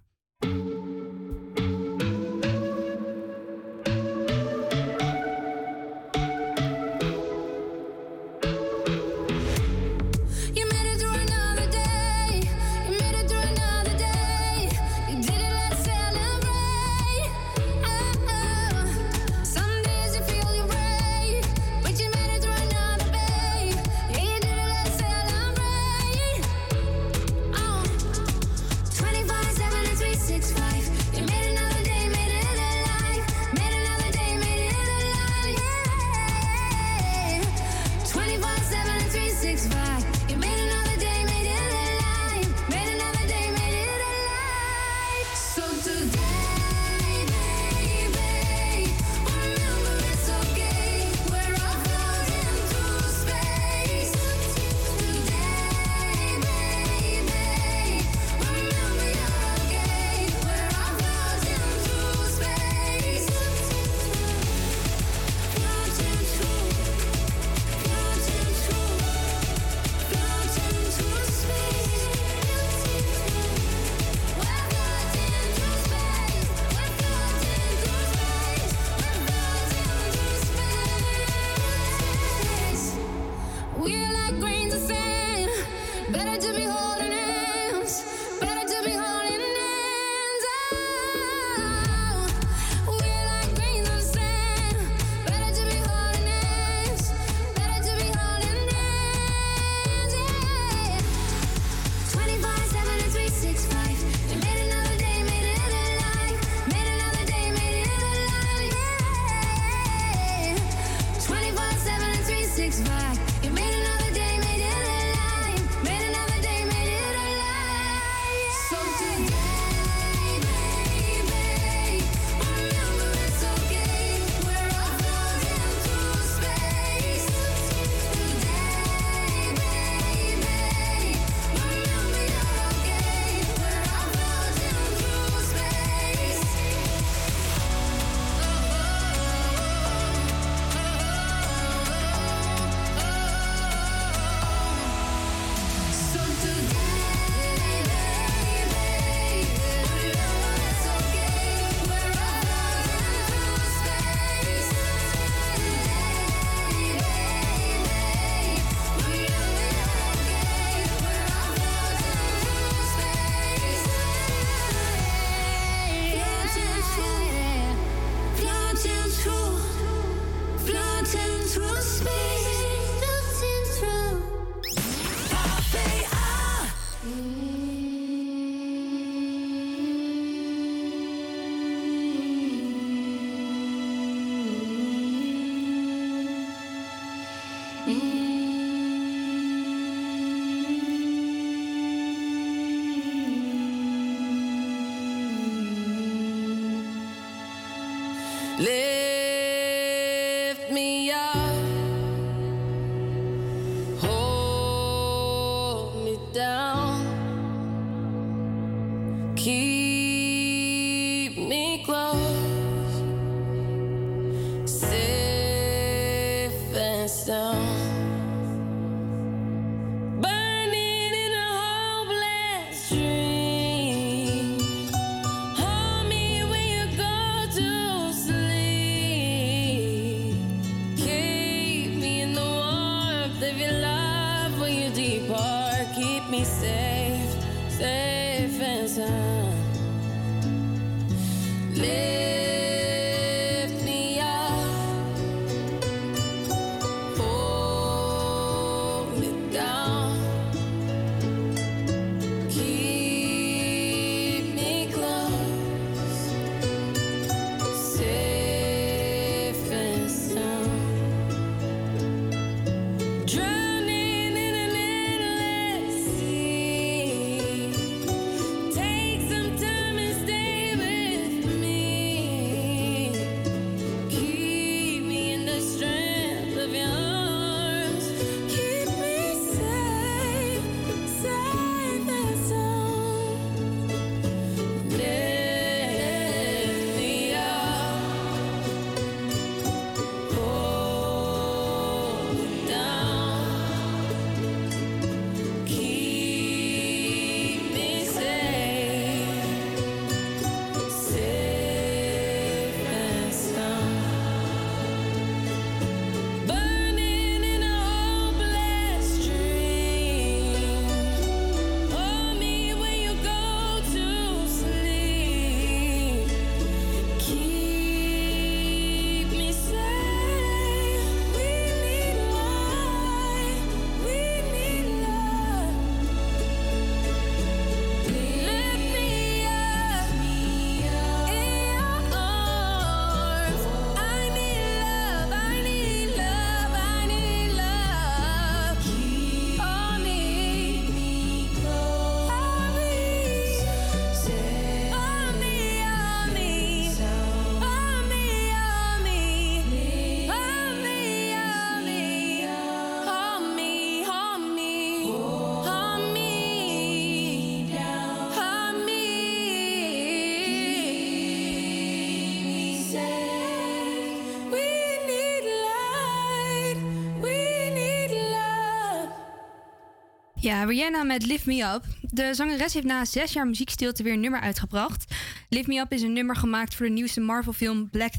Ja, Rihanna met Lift Me Up. De zangeres heeft na zes jaar muziekstilte weer een nummer uitgebracht. Lift Me Up is een nummer gemaakt voor de nieuwste Marvel-film Black,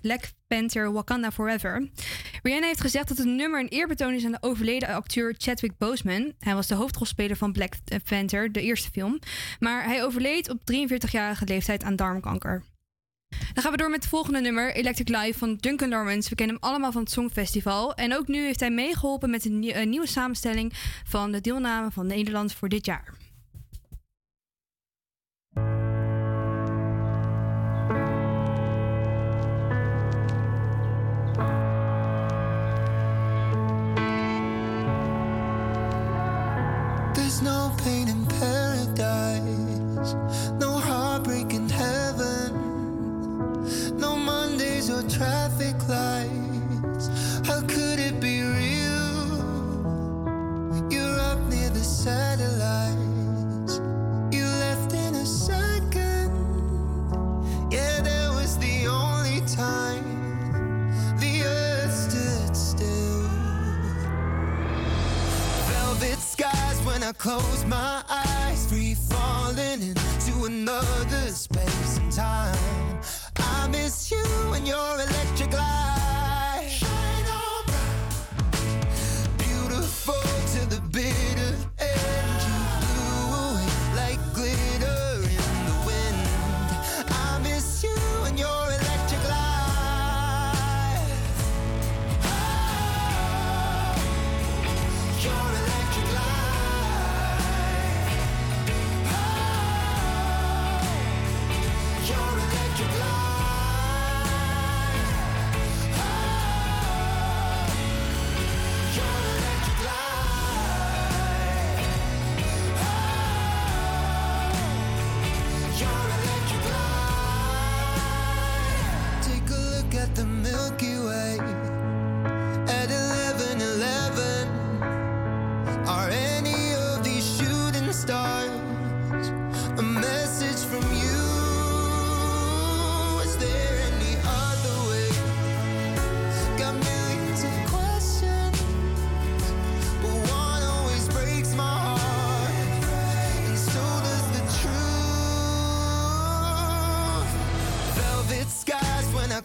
Black Panther Wakanda Forever. Rihanna heeft gezegd dat het nummer een eerbetoon is aan de overleden acteur Chadwick Boseman. Hij was de hoofdrolspeler van Black Panther, de eerste film. Maar hij overleed op 43-jarige leeftijd aan darmkanker. Dan gaan we door met het volgende nummer, Electric Live van Duncan Lawrence. We kennen hem allemaal van het Songfestival. En ook nu heeft hij meegeholpen met een, nie- een nieuwe samenstelling van de deelname van Nederland voor dit jaar. Satellites, you left in a second. Yeah, that was the only time the earth stood still. Velvet skies when I close my eyes, free falling into another space and time. I miss you and your electric light.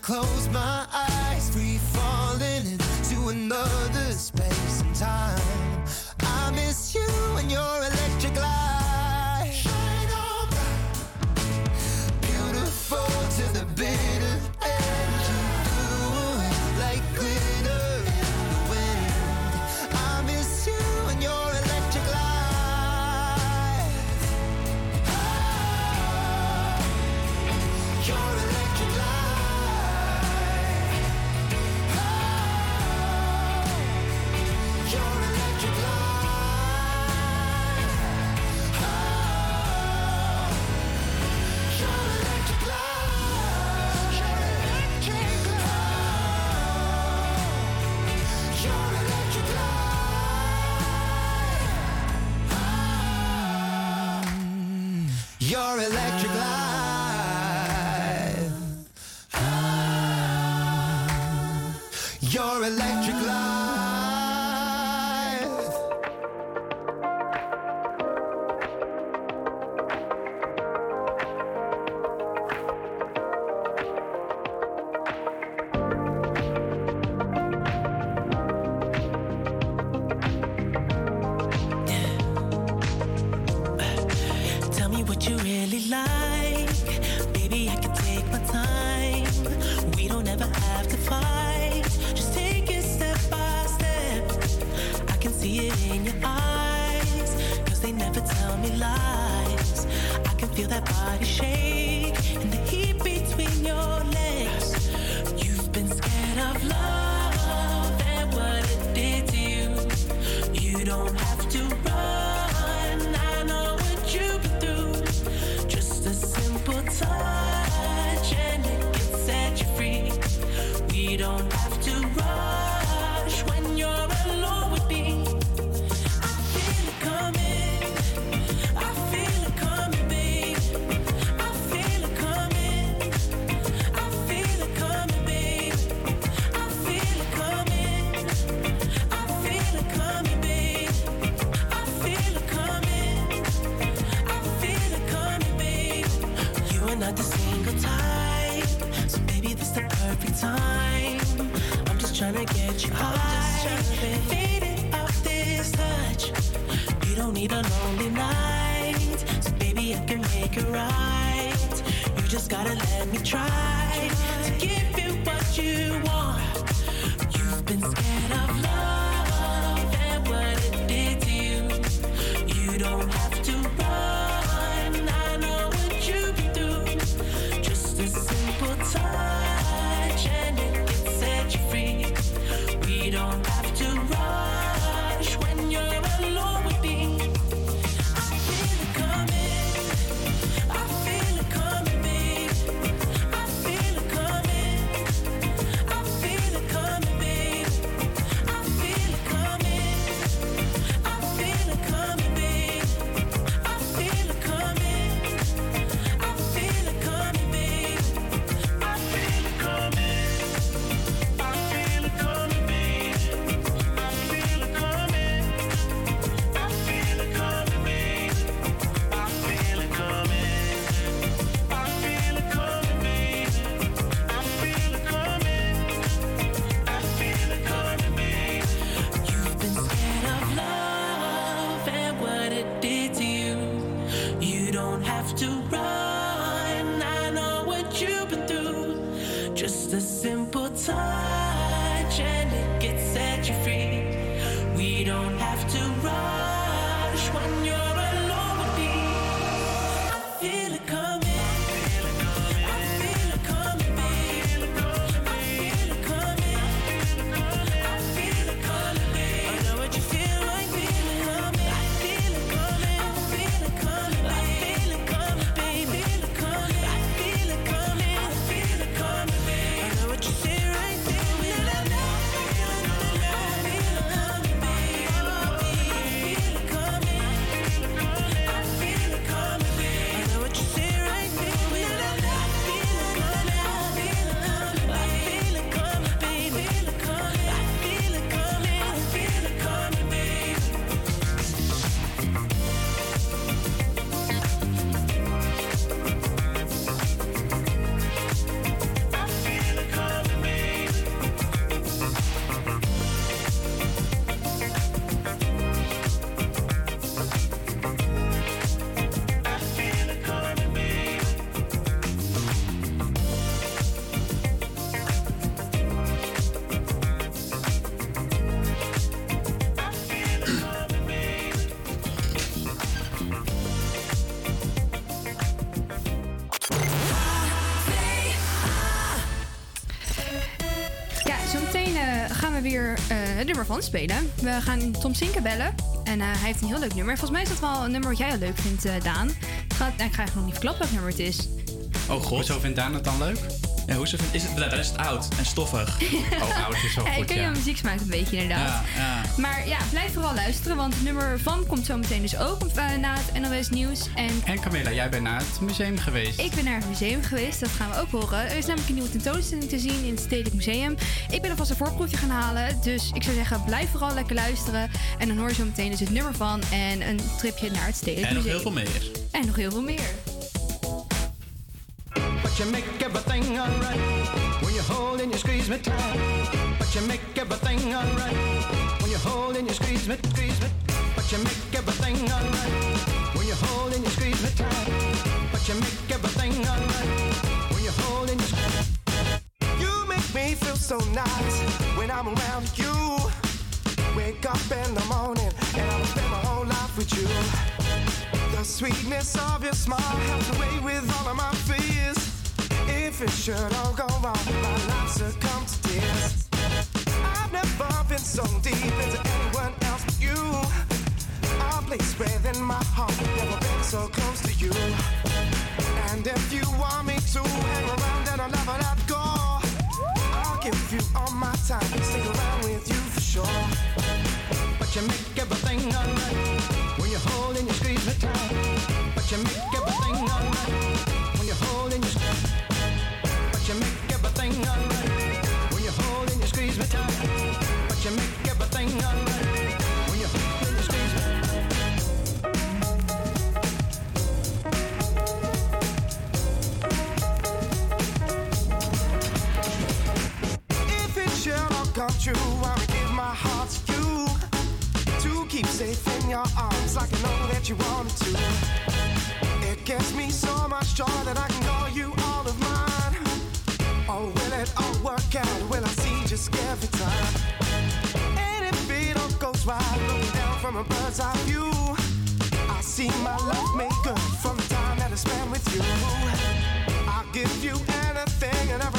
Close het nummer van spelen. We gaan Tom Sinke bellen. En eh, hij heeft een heel leuk nummer. Volgens mij is dat wel een nummer wat jij al leuk vindt, eh, Daan. Het gaat, nou, ik ga eigenlijk nog niet verklappen welk nummer het is. Oh god. Hoezo vindt Daan het dan leuk? Ja, hoezo vindt, is het, dan is het oud en stoffig. Oh, oud is zo Ja, ik goed, ken ja. jouw muzieksmaak een beetje inderdaad. Ja, ja. Maar ja, blijf vooral luisteren, want het nummer van komt zo meteen dus ook eh, na het NOS Nieuws. En En Camilla, jij bent naar het museum geweest. ik ben naar het museum geweest, dat gaan we ook horen. Er is namelijk een nieuwe tentoonstelling te zien in het Stedelijk Museum. Ik ben alvast een voorproefje gaan halen, dus ik zou zeggen, blijf vooral lekker luisteren. En dan hoor je zo meteen dus het nummer van en een tripje naar het Stedelijk En nog Museum. heel veel meer. En nog heel veel meer. But you make everything alright when you hold and you squeeze me tight. But you make everything alright you hold and you squeeze me, squeeze me. But you make everything alright when you hold and you squeeze me tight. But you make everything alright when you hold and you squeeze. You make me feel so nice when I'm around you. Wake up in the morning and I'll spend my whole life with you. The sweetness of your smile helps away with all of my fears. If it should all go wrong, my life succumb to tears. I've never been so deep place within my heart, never been so close to you. And if you want me to hang around and I'll never let go, I'll give you all my time, stick around with you for sure. But you make everything alright when you hold and you squeeze me tight. But you make keep safe in your arms like I know that you wanted to. It gives me so much joy that I can call you all of mine. Oh, will it all work out? Will I see just every time? And if it all goes right, looking down from a bird's eye view, I see my love made good from the time that I spent with you. I'll give you anything and everything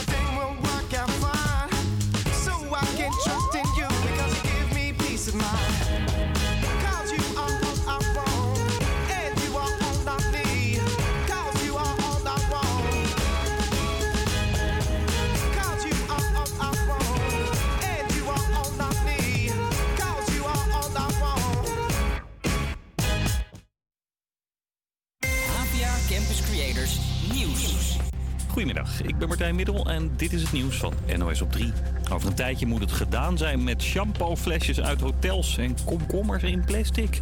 Goedemiddag, ik ben Martijn Middel en dit is het nieuws van NOS op 3. Over een tijdje moet het gedaan zijn met shampooflesjes uit hotels en komkommers in plastic.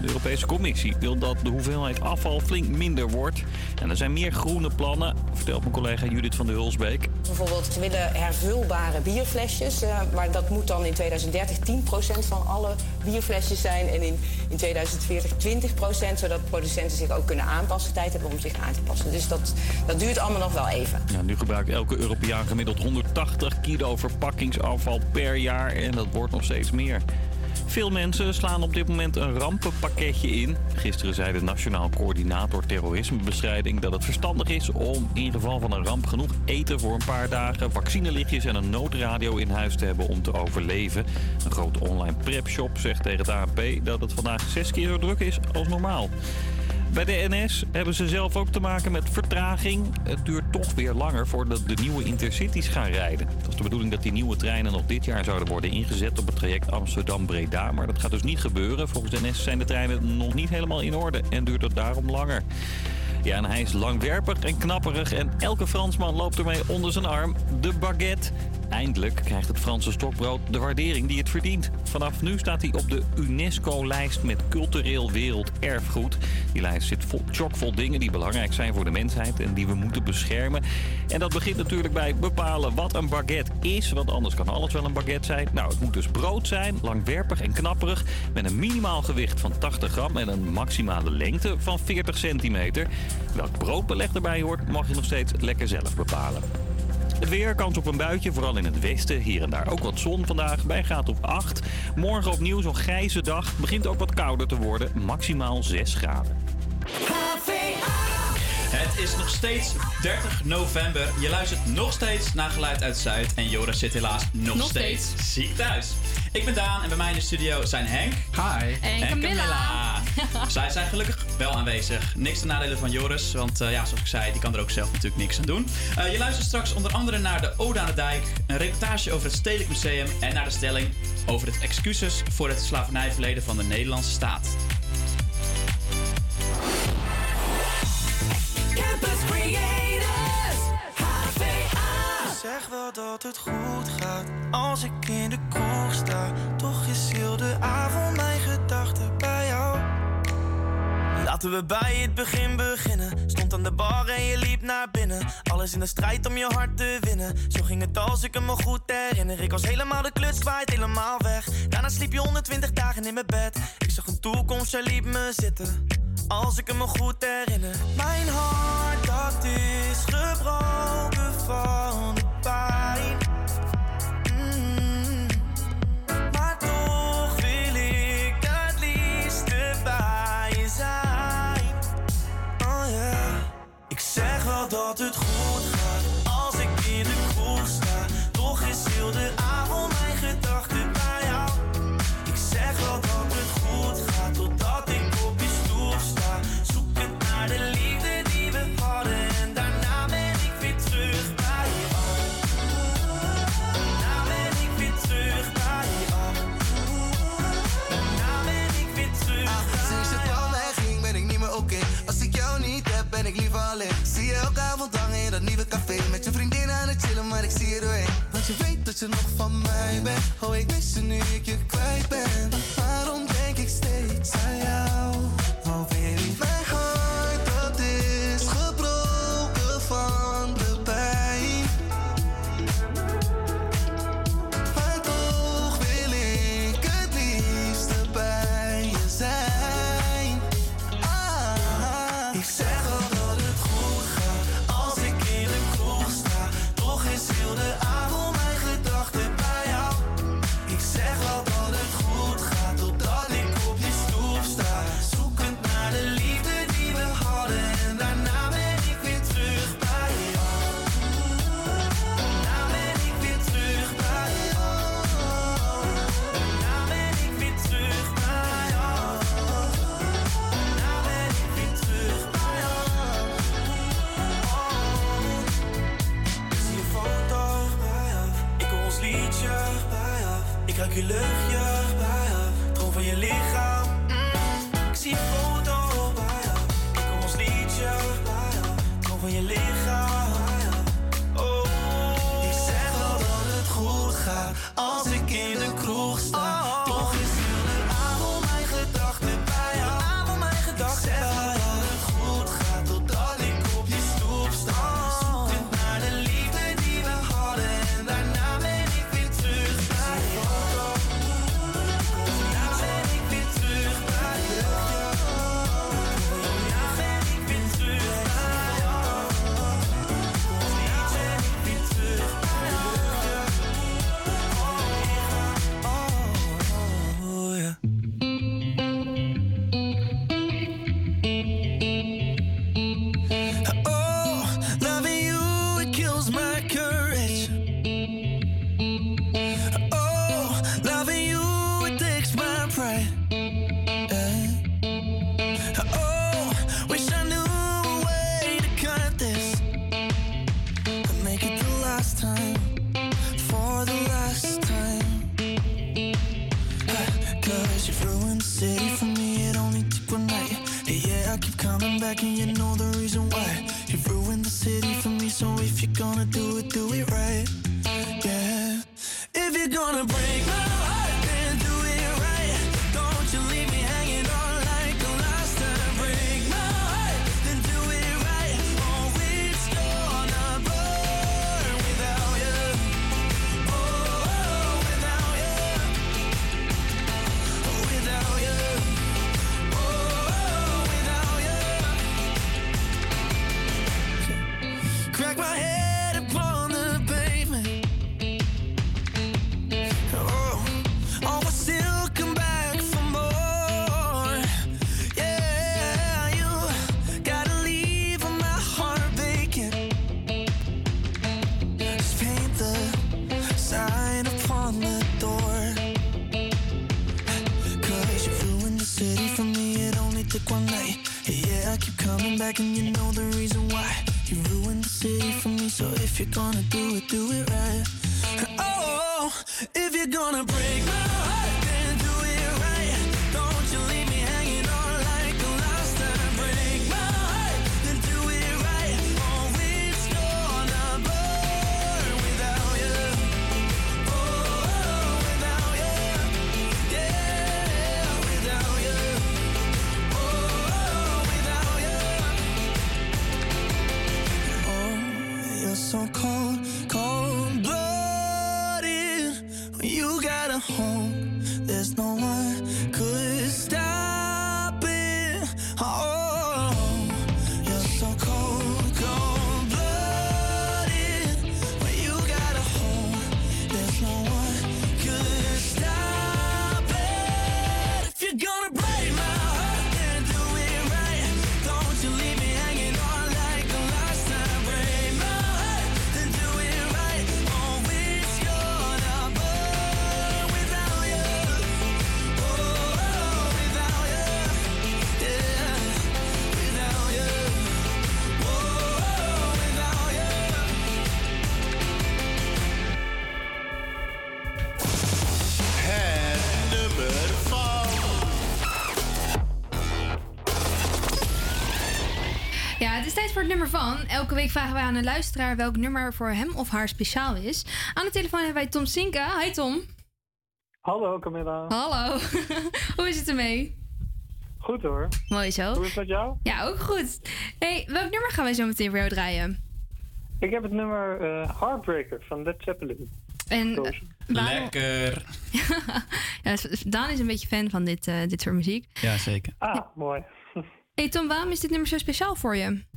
De Europese Commissie wil dat de hoeveelheid afval flink minder wordt. En er zijn meer groene plannen, vertelt mijn collega Judith van der Hulsbeek. Bijvoorbeeld, we willen hervulbare bierflesjes. eh, maar dat moet dan in 2030 10% van alle bierflesjes zijn. En in, in 2040 20%, zodat producenten zich ook kunnen aanpassen. Tijd hebben om zich aan te passen. Dus dat, dat duurt allemaal nog wel even. Ja, nu gebruikt elke Europeaan gemiddeld 180 kilo verpakkingsafval per jaar en dat wordt nog steeds meer. Veel mensen slaan op dit moment een rampenpakketje in. Gisteren zei de Nationaal Coördinator Terrorismebestrijding dat het verstandig is om in geval van een ramp genoeg eten voor een paar dagen, vaccinelichtjes en een noodradio in huis te hebben om te overleven. Een grote online prepshop zegt tegen het ANP dat het vandaag zes keer zo druk is als normaal. Bij de NS hebben ze zelf ook te maken met vertraging. Het duurt toch weer langer voordat de nieuwe intercities gaan rijden. Het was de bedoeling dat die nieuwe treinen nog dit jaar zouden worden ingezet op het traject Amsterdam-Breda. Maar dat gaat dus niet gebeuren. Volgens de NS zijn de treinen nog niet helemaal in orde en duurt het daarom langer. Ja, en hij is langwerpig en knapperig en elke Fransman loopt ermee onder zijn arm. De baguette. Eindelijk krijgt het Franse stokbrood de waardering die het verdient. Vanaf nu staat hij op de UNESCO-lijst met cultureel werelderfgoed. Die lijst zit vol, chockvol dingen die belangrijk zijn voor de mensheid en die we moeten beschermen. En dat begint natuurlijk bij bepalen wat een baguette is, want anders kan alles wel een baguette zijn. Nou, het moet dus brood zijn, langwerpig en knapperig, met een minimaal gewicht van 80 gram en een maximale lengte van 40 centimeter. Welk broodbeleg erbij hoort, mag je nog steeds lekker zelf bepalen. Het weer, kans op een buitje, vooral in het westen. Hier en daar ook wat zon vandaag, bij graad of 8. Morgen opnieuw zo'n grijze dag. Begint ook wat kouder te worden, maximaal 6 graden. Het is nog steeds 30 november. Je luistert nog steeds naar Geluid uit Zuid. En Joris zit helaas nog, Nog steeds. ziek thuis. Ik ben Daan en bij mij in de studio zijn Henk. Hi. En Camilla. Zij zijn gelukkig wel aanwezig. Niks te nadelen van Joris, want eh, ja, zoals ik zei, die kan er ook zelf natuurlijk niks aan doen. Eh, je luistert straks onder andere naar de Ode aan de Dijk, een reportage over het Stedelijk Museum en naar de stelling over het excuses voor het slavernijverleden van de Nederlandse staat. Dat het goed gaat als ik in de kroeg sta. Toch is heel de avond mijn gedachten bij jou. Laten we bij het begin beginnen. Stond aan de bar en je liep naar binnen. Alles in de strijd om je hart te winnen. Zo ging het als ik me goed herinner. Ik was helemaal de kluts kwijt, helemaal weg. Daarna sliep je 120 dagen in mijn bed. Ik zag een toekomst, jij liep me zitten. Als ik me goed herinner. Mijn hart, dat is gebroken van de pijn. Mm. Maar toch wil ik het liefste bij zijn. Oh ja. Ik zeg wel dat het goed gaat als ik in de kroeg sta. Toch is heel de dat nieuwe café. Met je vriendin aan het chillen, maar ik zie je doorheen. Want je weet dat je nog van mij bent. Oh, ik mis je nu ik je kwijt ben. Waarom denk ik steeds aan jou? Gonna do Elke week vragen wij aan een luisteraar welk nummer voor hem of haar speciaal is. Aan de telefoon hebben wij Tom Sinka. Hi Tom. Hallo Camilla. Hallo. Hoe is het ermee? Goed hoor. Mooi zo. Hoe is het met jou? Ja, ook goed. hey, welk nummer gaan wij zo meteen voor jou draaien? Ik heb het nummer eh, Heartbreaker van Led Zeppelin. En, waarom- Lekker. Ja, Daan is een beetje fan van dit, eh, dit soort muziek. Ja, zeker. Ah, mooi. hey Tom, waarom is dit nummer zo speciaal voor je?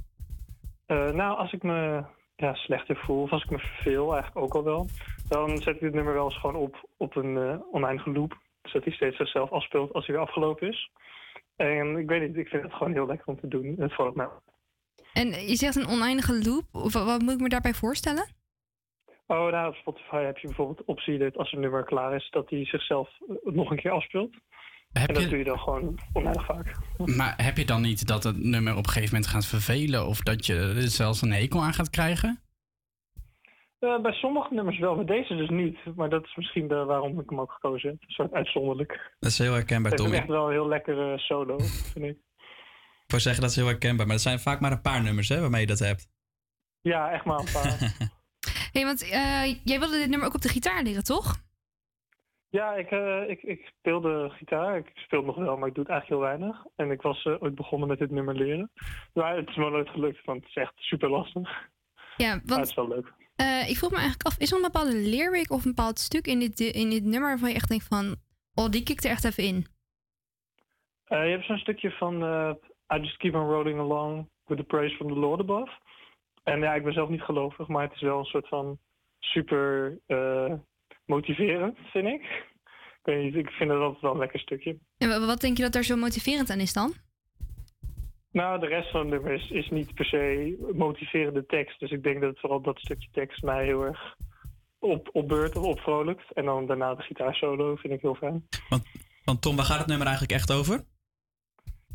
Eh, nou, als ik me ja, slechter voel, of als ik me verveel, eigenlijk ook al wel, dan zet ik dit nummer wel eens gewoon op op een eh, oneindige loop. Zodat hij steeds zichzelf afspeelt als hij weer afgelopen is. En ik weet niet, ik vind het gewoon heel lekker om te doen. Het valt mij. En je zegt een oneindige loop. Wat, wat moet ik me daarbij voorstellen? Oh, nou, op Spotify heb je bijvoorbeeld optie dat als een nummer klaar is, dat hij zichzelf eh, nog een keer afspeelt. Heb en dat je- doe je dan gewoon oneindig vaak. Maar heb je dan niet dat het nummer op een gegeven moment gaat vervelen of dat je er zelfs een hekel aan gaat krijgen? Eh, bij sommige nummers wel, bij deze dus niet. Maar dat is misschien de, waarom ik hem ook gekozen heb. Een soort uitzonderlijk. Dat is heel herkenbaar, Het is echt wel een heel lekkere solo, vind ik. Ik wou zeggen, dat is heel herkenbaar. Maar er zijn vaak maar een paar nummers hè, waarmee je dat hebt. Ja, echt maar een paar. hey, want eh, jij wilde dit nummer ook op de gitaar leren, toch? Ja, ik, eh, ik, ik speelde gitaar. Ik speel nog wel, maar ik doe het eigenlijk heel weinig. En ik was eh, ooit begonnen met dit nummer leren. Maar het is me nooit gelukt, want het is echt super lastig. Ja, Maar het want is wel leuk. eh, ik vroeg me eigenlijk af, is er een bepaalde lyric of een bepaald stuk in dit, in dit nummer waarvan je echt denkt van, oh, die kikt er echt even in? Je hebt zo'n stukje van I just keep on rolling along with the praise from the Lord above. En ja, ik ben zelf niet gelovig, maar het is wel een soort van super motiverend, vind ik. Ik, weet niet, ik vind het altijd wel een lekker stukje. En wat denk je dat daar zo motiverend aan is dan? Nou, de rest van het nummer is, is niet per se motiverende tekst. Dus ik denk dat vooral dat stukje tekst mij heel erg op, opbeurt of opvrolijkt. En dan daarna de gitaarsolo vind ik heel fijn. Want Tom, waar gaat het nummer eigenlijk echt over?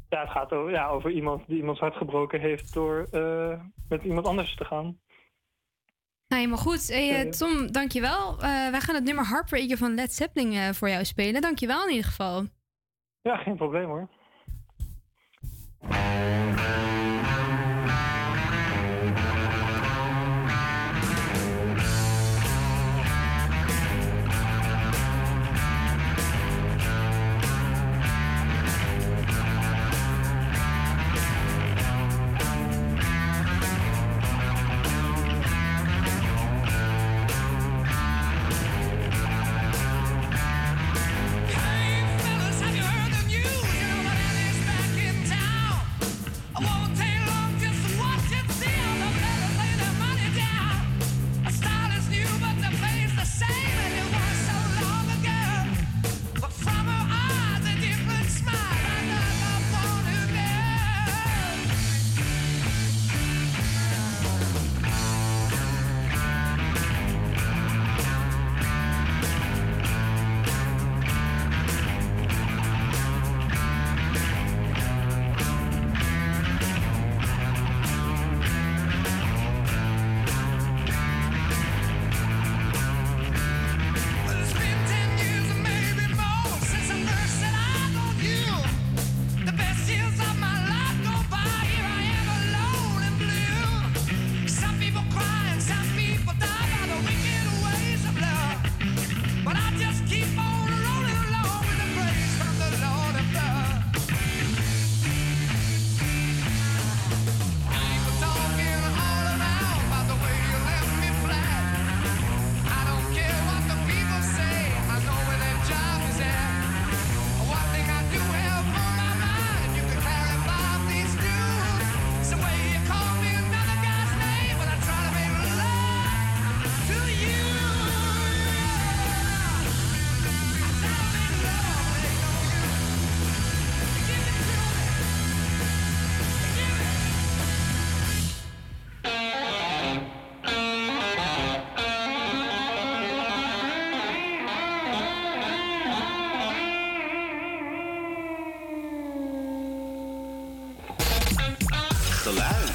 Ja, het gaat over, ja, over iemand die iemands hart gebroken heeft door eh, met iemand anders te gaan. Nou, helemaal goed. Hey, eh, Tom, dankjewel. Eh wij gaan het nummer Heartbreaker van Led Zeppelin eh, voor jou spelen. Dankjewel in ieder geval. Ja, geen probleem hoor. Geluid.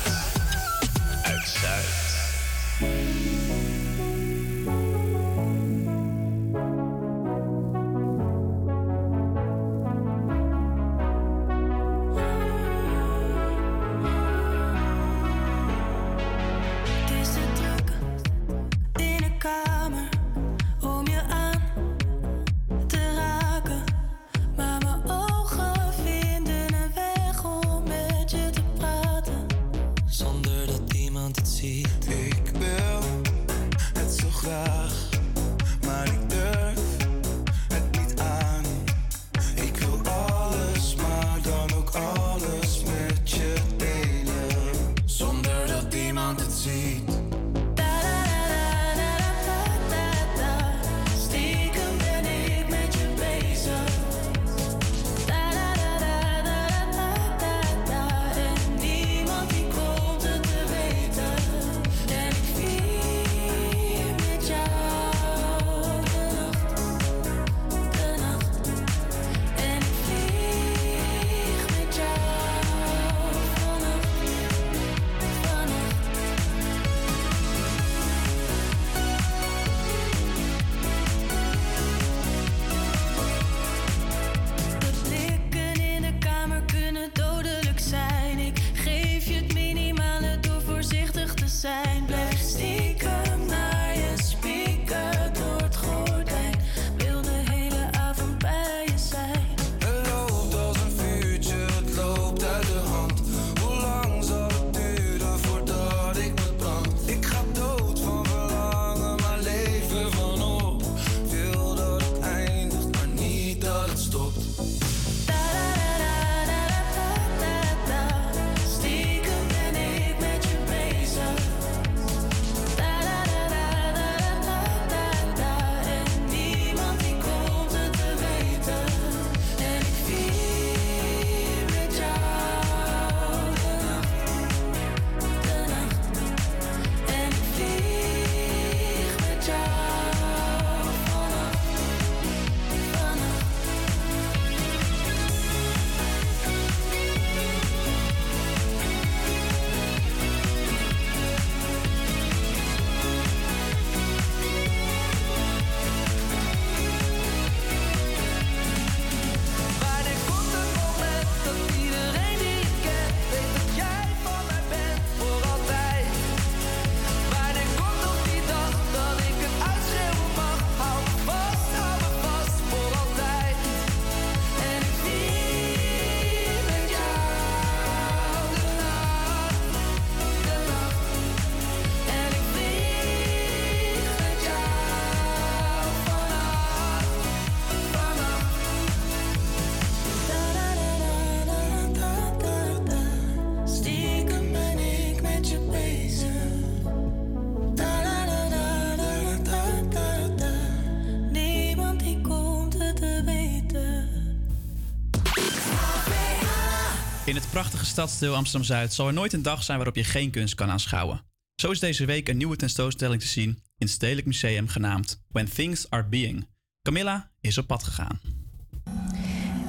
Stadsdeel Amsterdam-Zuid zal er nooit een dag zijn waarop je geen kunst kan aanschouwen. Zo is deze week een nieuwe tentoonstelling te zien in het Stedelijk Museum genaamd When Things Are Being. Camilla is op pad gegaan.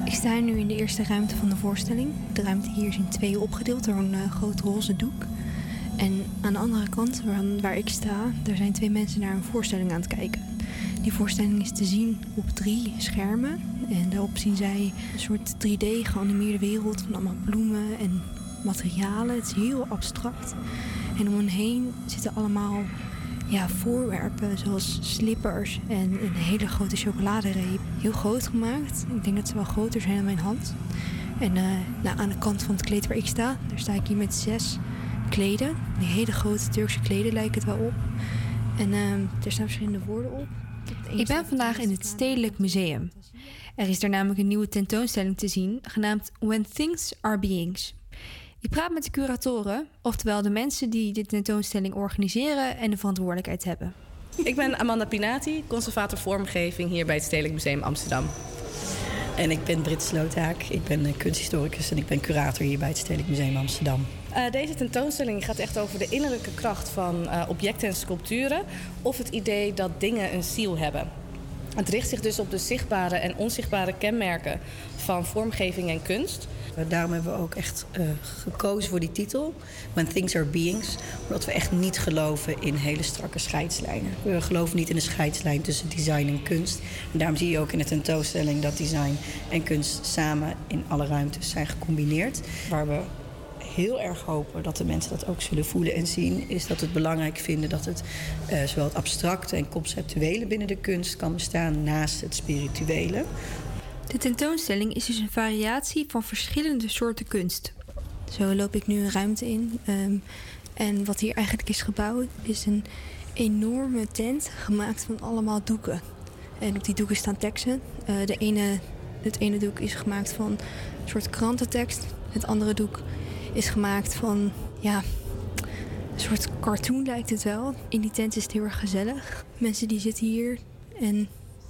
Ik sta nu in de eerste ruimte van de voorstelling. De ruimte hier is in tweeën opgedeeld door een eh, groot roze doek. En aan de andere kant, waar, waar ik sta, daar zijn twee mensen naar een voorstelling aan het kijken. Die voorstelling is te zien op drie schermen. En daarop zien zij een soort 3D geanimeerde wereld van allemaal bloemen en materialen. Het is heel abstract. En om hen heen zitten allemaal ja, voorwerpen zoals slippers en een hele grote chocoladereep. Heel groot gemaakt. Ik denk dat ze wel groter zijn dan mijn hand. En eh, nou, aan de kant van het kleed waar ik sta, daar sta ik hier met zes kleden. Die hele grote Turkse kleden lijken het wel op. En eh, er staan verschillende woorden op. Ik ben vandaag in het Stedelijk Museum. Er is daar namelijk een nieuwe tentoonstelling te zien, genaamd When Things Are Beings. Ik praat met de curatoren, oftewel de mensen die de tentoonstelling organiseren en de verantwoordelijkheid hebben. Ik ben Amanda Pinati, conservator vormgeving hier bij het Stedelijk Museum Amsterdam. En ik ben Brit Sloothaak. Ik ben eh, kunsthistoricus en ik ben curator hier bij het Stedelijk Museum Amsterdam. Eh, deze tentoonstelling gaat echt over de innerlijke kracht van eh, objecten en sculpturen. Of het idee dat dingen een ziel hebben. Het richt zich dus op de zichtbare en onzichtbare kenmerken van vormgeving en kunst. Daarom hebben we ook echt eh, gekozen voor die titel, When Things Are Beings. Omdat we echt niet geloven in hele strakke scheidslijnen. We geloven niet in de scheidslijn tussen design en kunst. En daarom zie je ook in de tentoonstelling dat design en kunst samen in alle ruimtes zijn gecombineerd. Waar we heel erg hopen dat de mensen dat ook zullen voelen en zien, is dat we het belangrijk vinden dat het eh, zowel het abstracte en conceptuele binnen de kunst kan bestaan naast het spirituele. De tentoonstelling is dus een variatie van verschillende soorten kunst. Zo loop ik nu een ruimte in. ehm, en wat hier eigenlijk is gebouwd, is een enorme tent gemaakt van allemaal doeken. En op die doeken staan teksten. Eh, de ene, het ene doek is gemaakt van een soort krantentekst. Het andere doek is gemaakt van, ja, een soort cartoon lijkt het wel. In die tent is het heel erg gezellig. Mensen die zitten hier en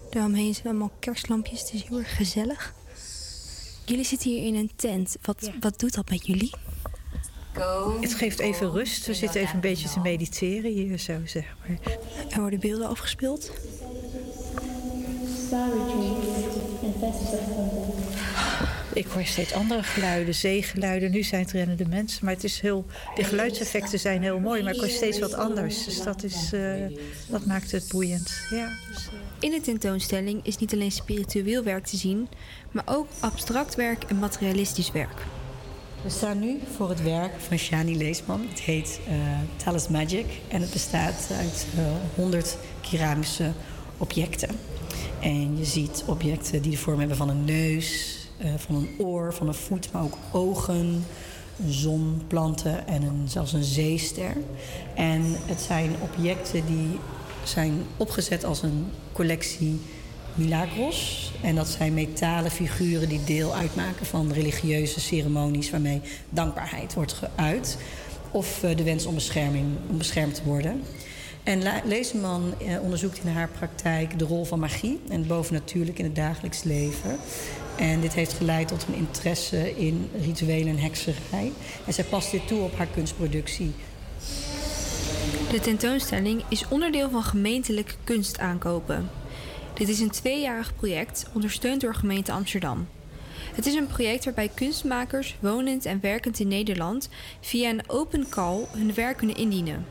daaromheen zijn allemaal kerstlampjes. Het is heel erg gezellig. Jullie zitten hier in een tent. Wat, wat doet dat met jullie? Het geeft even rust. We zitten even een beetje te mediteren hier zo, zeg maar. Er worden beelden afgespeeld. Ik hoor steeds andere geluiden, zeegeluiden. Nu zijn het rennende mensen, maar het is heel, de geluidseffecten zijn heel mooi, maar ik hoor steeds wat anders. Dus dat, is, eh, dat maakt het boeiend. Ja. In de tentoonstelling is niet alleen spiritueel werk te zien, maar ook abstract werk en materialistisch werk. We staan nu voor het werk van Shani Leesman. Het heet eh Talis Magic en het bestaat uit eh, 100 keramische objecten. En je ziet objecten die de vorm hebben van een neus, eh, van een oor, van een voet, maar ook ogen, zon, planten en zelfs een zeester. En het zijn objecten die zijn opgezet als een collectie milagros. En dat zijn metalen figuren die deel uitmaken van religieuze ceremonies waarmee dankbaarheid wordt geuit. Of eh, de wens om, bescherming, om beschermd te worden. En Leesman eh, onderzoekt in haar praktijk de rol van magie en het bovennatuurlijk in het dagelijks leven. En dit heeft geleid tot een interesse in rituelen en hekserij. En zij past dit toe op haar kunstproductie. De tentoonstelling is onderdeel van gemeentelijke kunstaankopen. Dit is een tweejarig project, ondersteund door gemeente Amsterdam. Het is een project waarbij kunstmakers, wonend en werkend in Nederland, via een open call hun werk kunnen indienen.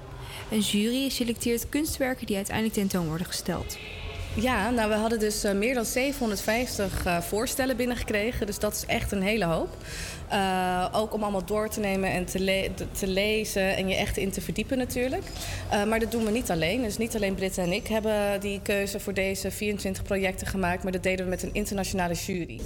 Een jury selecteert kunstwerken die uiteindelijk tentoon worden gesteld. Ja, nou we hadden dus eh, meer dan 750 eh, voorstellen binnengekregen. Dus dat is echt een hele hoop. Eh, ook om allemaal door te nemen en te, te- lezen en je echt in te verdiepen natuurlijk. Maar dat doen we niet alleen. Dus niet alleen Britta en ik hebben die keuze voor deze 24 projecten gemaakt. Maar dat deden we met een internationale jury.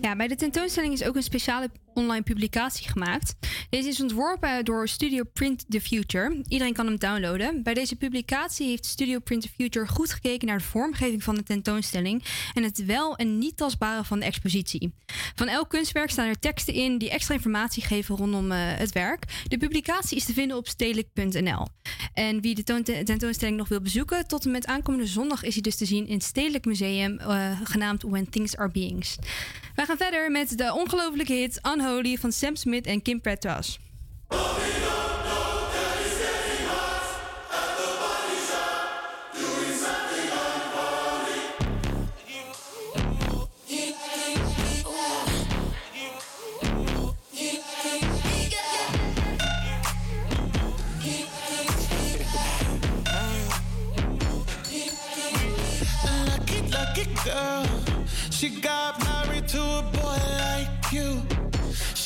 Ja, bij de tentoonstelling is ook een speciale online publicatie gemaakt. Deze is ontworpen door Studio Print the Future. Iedereen kan hem downloaden. Bij deze publicatie heeft Studio Print the Future goed gekeken naar de vormgeving van de tentoonstelling en het wel en niet tastbare van de expositie. Van elk kunstwerk staan er teksten in die extra informatie geven rondom eh, het werk. De publicatie is te vinden op stedelijk.nl. En wie de toon- tentoonstelling nog wil bezoeken, tot en met aankomende zondag is hij dus te zien in het Stedelijk Museum, eh, genaamd When Things Are Beings. Wij gaan verder met de ongelofelijke hit Unholy van Sam Smith en Kim Petras.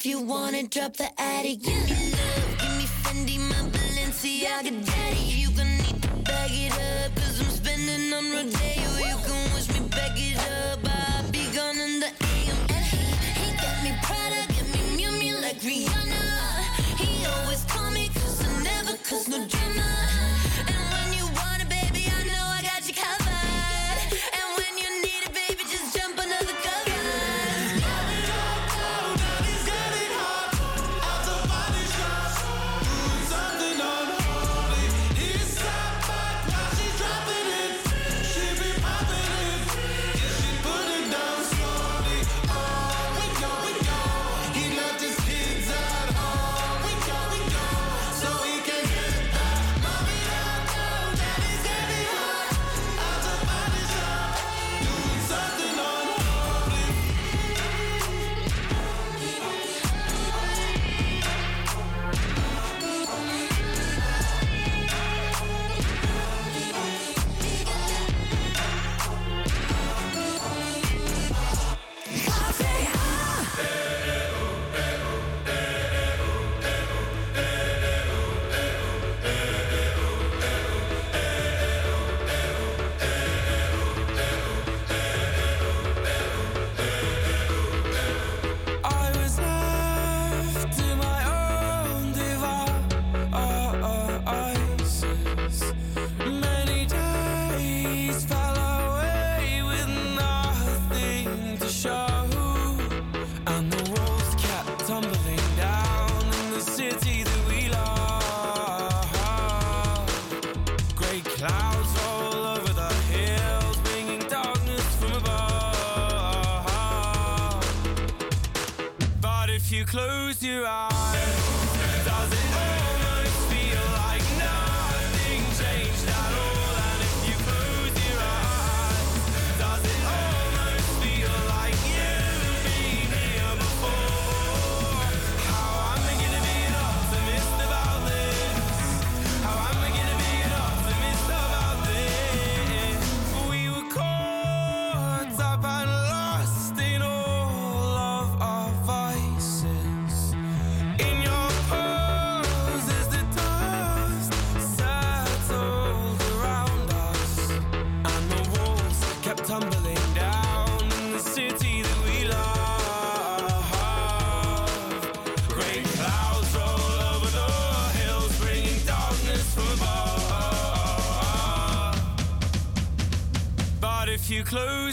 If you wanna drop the attic, give me love, give me Fendi, my Balenciaga.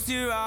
Your eyes,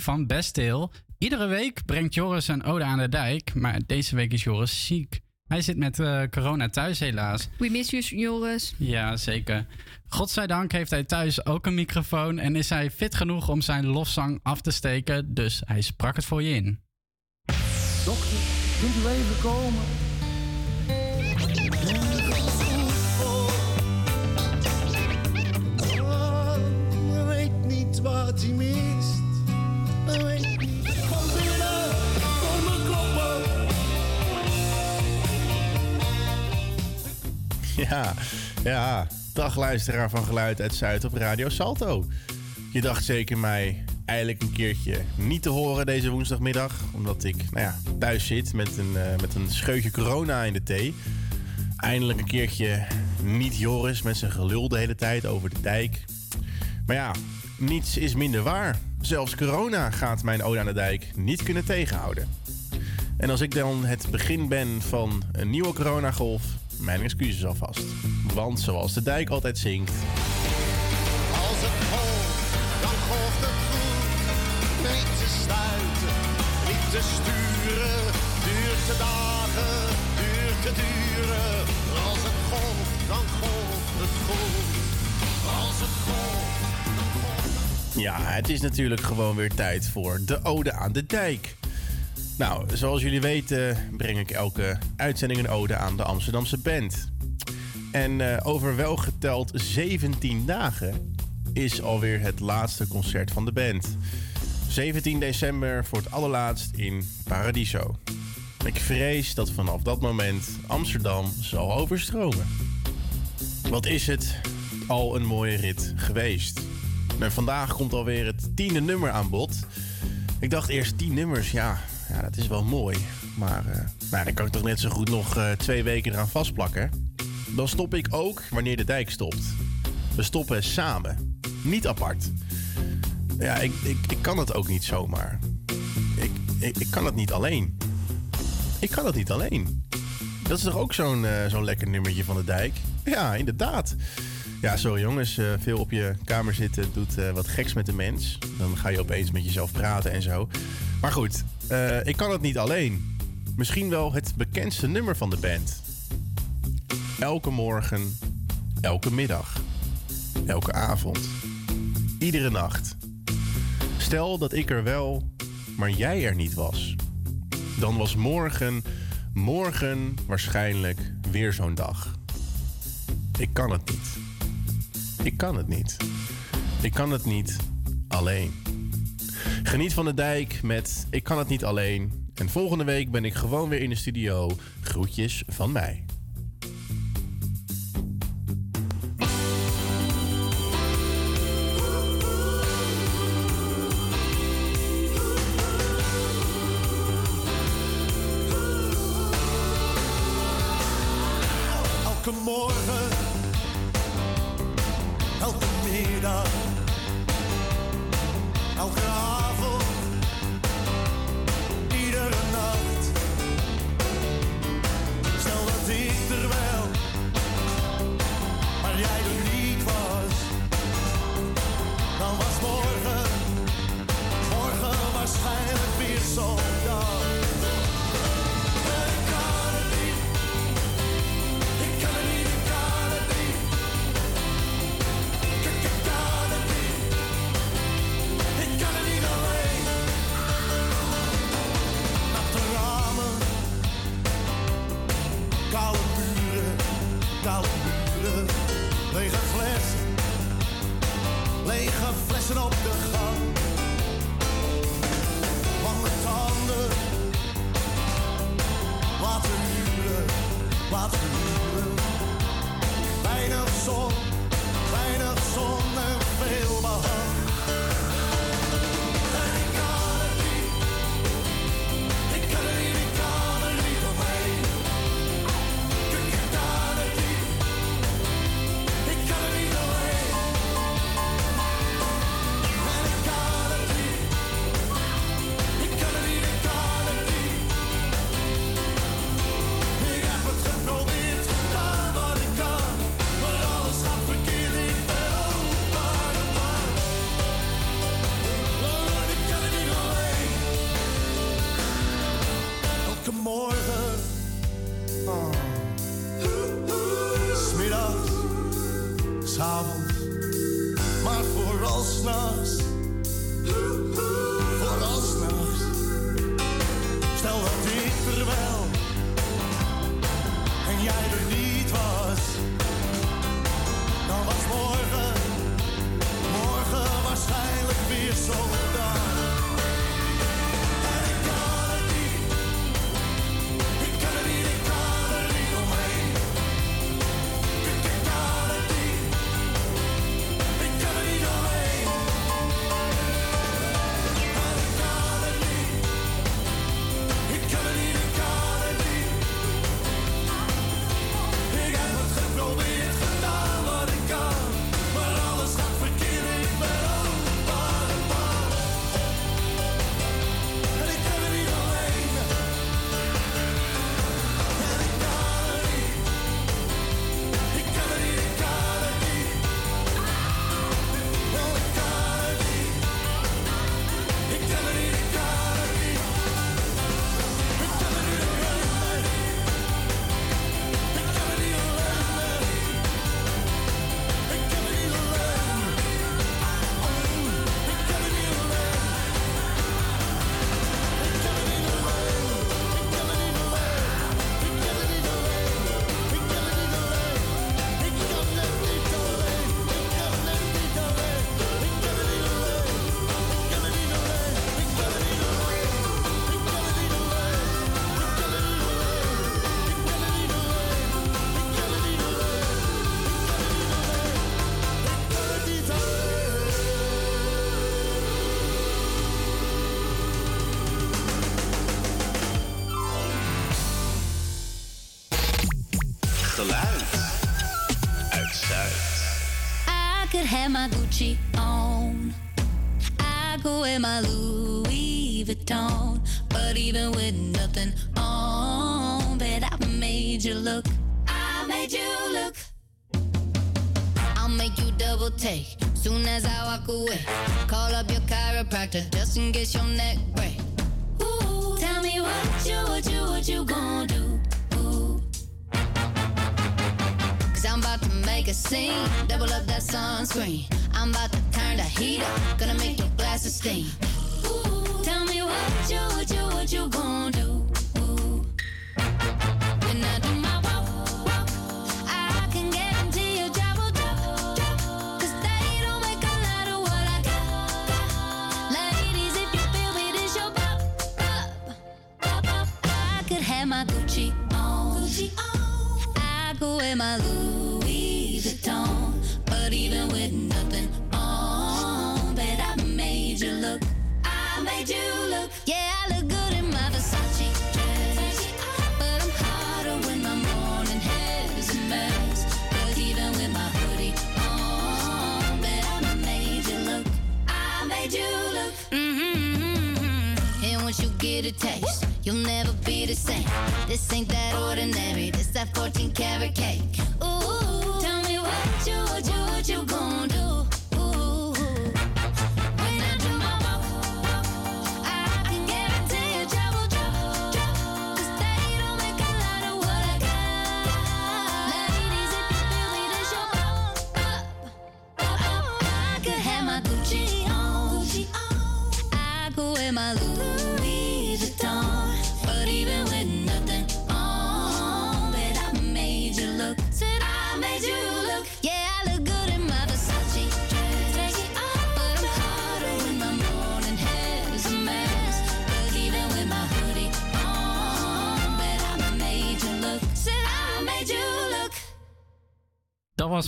Van Best Hill. Iedere week brengt Joris een ode aan de dijk, maar deze week is Joris ziek. Hij zit met eh, corona thuis helaas. We miss you, Joris. Ja, zeker. Godzijdank heeft hij thuis ook een microfoon en is hij fit genoeg om zijn lofzang af te steken, dus hij sprak het voor je in. Dokter, kunt u even komen? Ja, ja. Dag luisteraar van Geluid uit Zuid op Radio Salto. Je dacht zeker mij eigenlijk een keertje niet te horen deze woensdagmiddag. Omdat ik nou ja, thuis zit met een, eh, met een scheutje corona in de thee. Eindelijk een keertje niet Joris met zijn gelul de hele tijd over de dijk. Maar ja, niets is minder waar. Zelfs corona gaat mijn ode aan de dijk niet kunnen tegenhouden. En als ik dan het begin ben van een nieuwe coronagolf, mijn excuses alvast. Want zoals de dijk altijd zingt, Als het golft, dan golft het goed. Niet te stuiten, niet te sturen. Duurt te dagen, duurt te duren. Als het golft, dan golft het goed. Als het golft, dan golft Ja, het is natuurlijk gewoon weer tijd voor de Ode aan de Dijk. Nou, zoals jullie weten breng ik elke uitzending een ode aan de Amsterdamse band. En eh, over welgeteld 17 dagen is alweer het laatste concert van de band. 17 december voor het allerlaatst in Paradiso. Ik vrees dat vanaf dat moment Amsterdam zal overstromen. Wat is het al een mooie rit geweest. En vandaag komt alweer het tiende nummer aan bod. Ik dacht eerst tien nummers, ja, ja dat is wel mooi. Maar eh, nou, dan kan ik toch net zo goed nog eh, twee weken eraan vastplakken. Dan stop ik ook wanneer de dijk stopt. We stoppen samen, niet apart. Ja, ik, ik, ik kan het ook niet zomaar. Ik, ik, ik kan het niet alleen. Ik kan het niet alleen. Dat is toch ook zo'n eh, zo'n lekker nummertje van de dijk? Ja, inderdaad. Ja, sorry jongens. eh, veel op je kamer zitten doet wat geks met de mens. Dan ga je opeens met jezelf praten en zo. Maar goed, eh, ik kan het niet alleen. Misschien wel het bekendste nummer van de band. Elke morgen, elke middag, elke avond, iedere nacht. Stel dat ik er wel, maar jij er niet was. Dan was morgen, morgen waarschijnlijk weer zo'n dag. Ik kan het niet. Ik kan het niet. Ik kan het niet alleen. Geniet van de dijk met Ik kan het niet alleen. En volgende week ben ik gewoon weer in de studio. Groetjes van mij. Koude lege flessen, lege flessen op de gang. Lange tanden, laten huren. Weinig zon,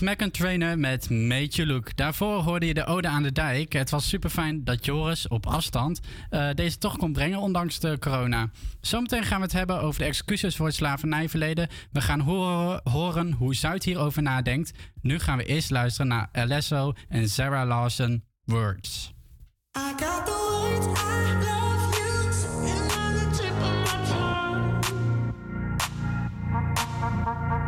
was Mac Trainer met Meetje Look. Daarvoor hoorde je de Ode aan de Dijk. Het was super fijn dat Joris op afstand eh, deze toch kon brengen, ondanks de corona. Zometeen gaan we het hebben over de excuses voor het slavernijverleden. We gaan horen, hoe Zuid hierover nadenkt. Nu gaan we eerst luisteren naar Alesso en Sarah Lawson Words. I got the words I love you.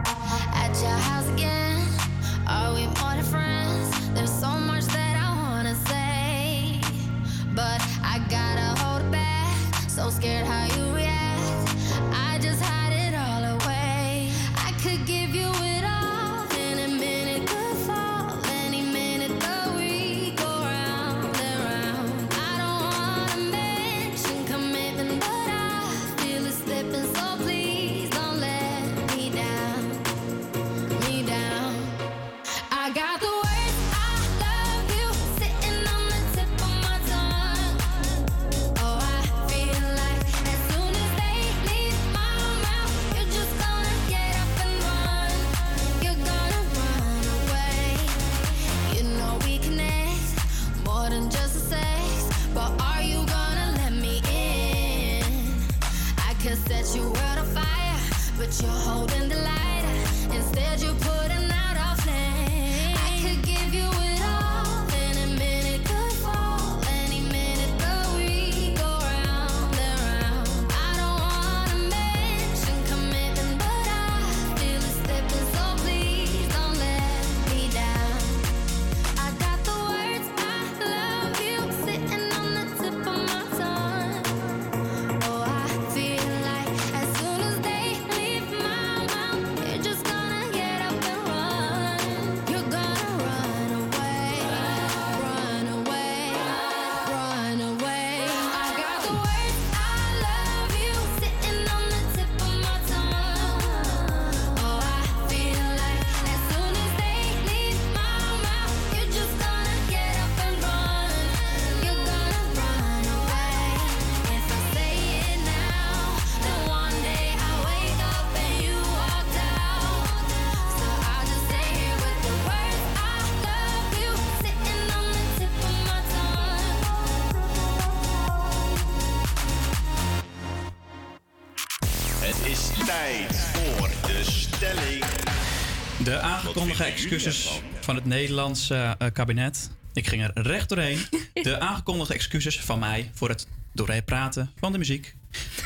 Excuses van het Nederlandse eh, kabinet. Ik ging er recht doorheen. De aangekondigde excuses van mij voor het doorheen praten van de muziek.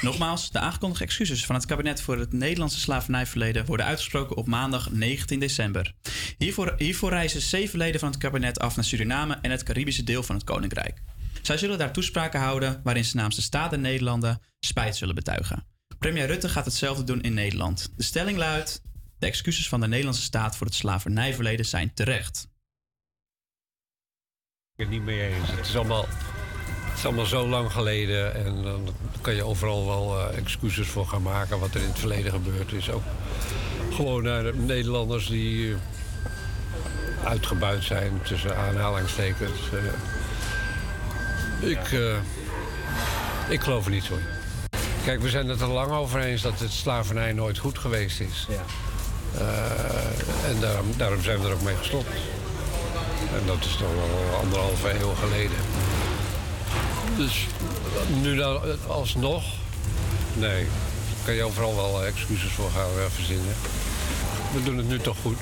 Nogmaals, de aangekondigde excuses van het kabinet voor het Nederlandse slavernijverleden worden uitgesproken op maandag 19 december. Hiervoor, hiervoor reizen zeven leden van het kabinet af naar Suriname en het Caribische deel van het Koninkrijk. Zij zullen daar toespraken houden waarin ze namens de staat en Nederlanden spijt zullen betuigen. Premier Rutte gaat hetzelfde doen in Nederland. De stelling luidt: de excuses van de Nederlandse staat voor het slavernijverleden zijn terecht. ik het niet mee eens. Het is allemaal, het is allemaal zo lang geleden en dan kan je overal wel eh, excuses voor gaan maken wat er in het verleden gebeurd is. Ook gewoon naar de Nederlanders die eh, uitgebuit zijn tussen aanhalingstekens. Eh, ik, eh, ik geloof er niet zo in. Kijk, we zijn het er lang over eens dat het slavernij nooit goed geweest is. Eh, en daarom, daarom zijn we er ook mee gestopt. En dat is toch wel anderhalve eeuw geleden. Dus nu dan alsnog? Nee, daar kan je overal wel eh, excuses voor gaan eh, verzinnen. We doen het nu toch goed.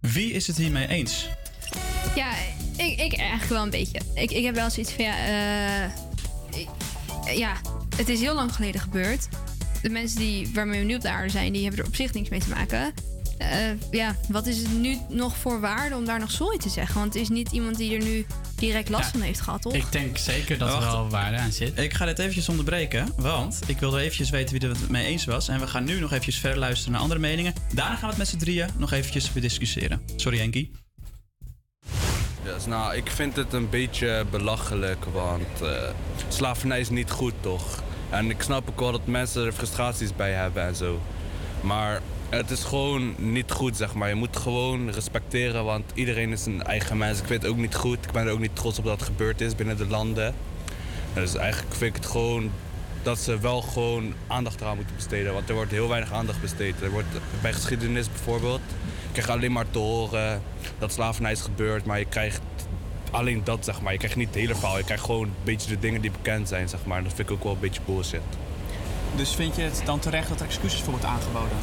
Wie is het hiermee eens? Ja, ik, ik eigenlijk wel een beetje. Ik, ik heb wel zoiets van, ja, eh, ik- ja, het is heel lang geleden gebeurd. De mensen die, waarmee we nu op de aarde zijn, die hebben er op zich niks mee te maken. Eh, ja, wat is het nu nog voor waarde om daar nog sorry te zeggen? Want het is niet iemand die er nu direct last Ja, van heeft gehad, toch? Ik denk zeker dat er wel waarde aan zit. Ik ga dit eventjes onderbreken, want ik wilde eventjes weten wie er het mee eens was. En we gaan nu nog eventjes verder luisteren naar andere meningen. Daarna gaan we het met z'n drieën nog eventjes bediscussiëren. Sorry Henkie. Dus, nou, ik vind het een beetje belachelijk, want eh, slavernij is niet goed, toch? En ik snap ook wel dat mensen er frustraties bij hebben en zo. Maar het is gewoon niet goed, zeg maar. Je moet gewoon respecteren, want iedereen is een eigen mens. Ik weet het ook niet goed. Ik ben er ook niet trots op dat het gebeurd is binnen de landen. Dus eigenlijk vind ik het gewoon dat ze wel gewoon aandacht eraan moeten besteden. Want er wordt heel weinig aandacht besteed. Er wordt, bij geschiedenis bijvoorbeeld, je krijgt alleen maar te horen dat slavernij is gebeurd. Maar je krijgt alleen dat, zeg maar. Je krijgt niet het hele verhaal. Je krijgt gewoon een beetje de dingen die bekend zijn, zeg maar. Dat vind ik ook wel een beetje bullshit. Dus vind je het dan terecht dat er excuses voor wordt aangeboden?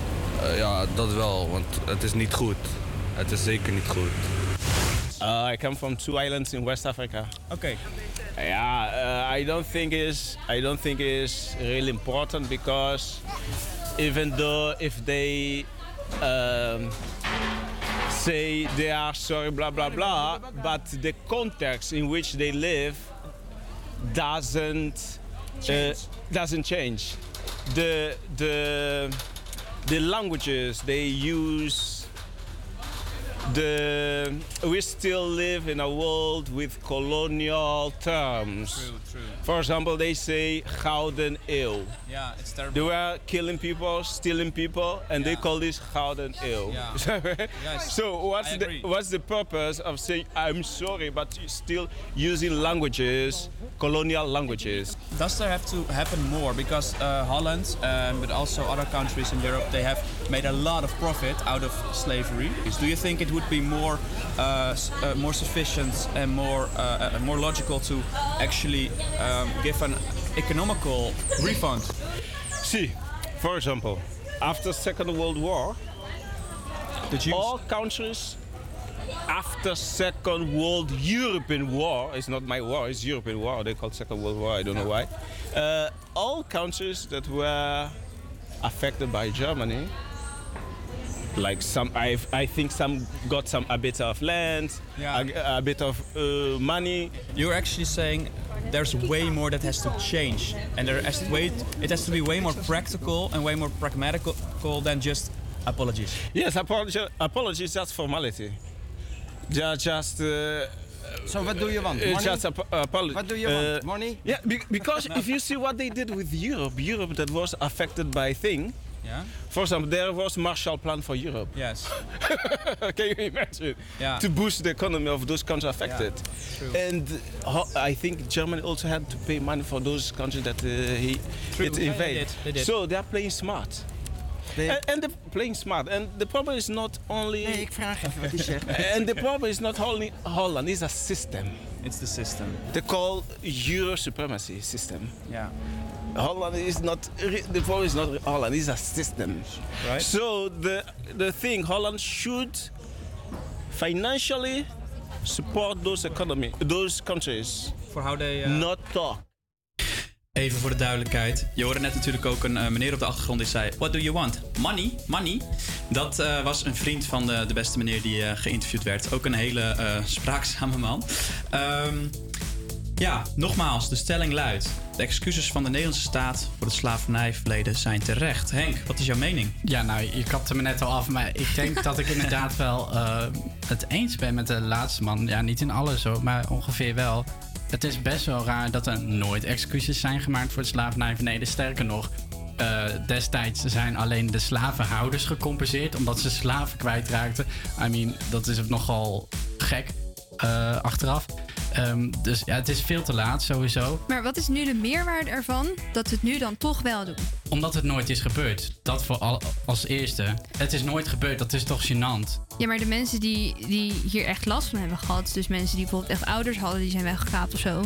Eh, ja, dat wel, want het is niet goed. Het is zeker niet goed. Uh, I come from two islands in West Africa. Okay. Yeah, uh, I don't think is I don't think is really important because even though if they um, say they are sorry, blah blah blah, but the context in which they live doesn't uh, doesn't change. The the the languages they use the we still live in a world with colonial terms. True, true. For example, they say Gouden Eeuw. Yeah, it's terrible. They were killing people, stealing people, and they call this Gouden Eeuw. Yeah. Yes, so what's the what's the purpose of saying I'm sorry, but still using languages, colonial languages? Does there have to happen more? Because uh, Holland, um, but also other countries in Europe, they have made a lot of profit out of slavery. Do you think it would be more, uh, uh, more sufficient and more, uh, uh, more logical to actually um, give an economical refund. See, for example, after Second World War, all countries after Second World European War, it's not my war, it's European war. They call it Second World War. I don't know why. Uh, all countries that were affected by Germany, like some, I, I think some got some a bit of land, a, a bit of uh, money. You're actually saying there's way more that has to change, and there has to way, it has to be way more practical and way more pragmatical than just apologies. Yes, apology, apologies, just formality. Ju- Just. Uh, so what do you want? uh, Money? just ap- apology. What do you want? Money? Yeah, be- because if you see what they did with Europe, Europe that was affected by thing. Yeah. For example, there was Marshall Plan for Europe. Yes. Can you imagine? Yeah. To boost the economy of those countries affected. true. And I think Germany also had to pay money for those countries that uh, he True. it Yeah, they invaded. did, they did. So they are playing smart. and, and they're playing smart. And the problem is not only. Nee, ik vraag even wat hij zegt. and the problem is not only Holland, it's a system. It's the system. They call Euro supremacy system. Yeah. Holland is not the problem is not Holland, it's a system. Right. So the the thing Holland should financially support those economy, those countries. For how they not talk. Even voor de duidelijkheid. Je hoorde net natuurlijk ook een eh, meneer op de achtergrond die zei... What do you want? Money? Money? Dat eh, was een vriend van de, de beste meneer die eh, geïnterviewd werd. Ook een hele eh, spraakzame man. Ehm, ja, nogmaals, de stelling luidt... De excuses van de Nederlandse staat voor het slavernijverleden zijn terecht. Henk, wat is jouw mening? Ja, nou, je kapte me net al af. Maar ik denk dat ik inderdaad wel eh, het eens ben met de laatste man. Ja, niet in alles hoor, maar ongeveer wel. Het is best wel raar dat er nooit excuses zijn gemaakt voor het slavernijverleden. Sterker nog, eh, destijds zijn alleen de slavenhouders gecompenseerd omdat ze slaven kwijtraakten. I mean, dat is nogal gek eh, achteraf. Ehm, dus ja, het is veel te laat sowieso. Maar wat is nu de meerwaarde ervan dat we het nu dan toch wel doen? Omdat het nooit is gebeurd. Dat voor al, als eerste. Het is nooit gebeurd, dat is toch gênant? Ja, maar de mensen die, die hier echt last van hebben gehad, dus mensen die bijvoorbeeld echt ouders hadden, die zijn weggekaapt of zo.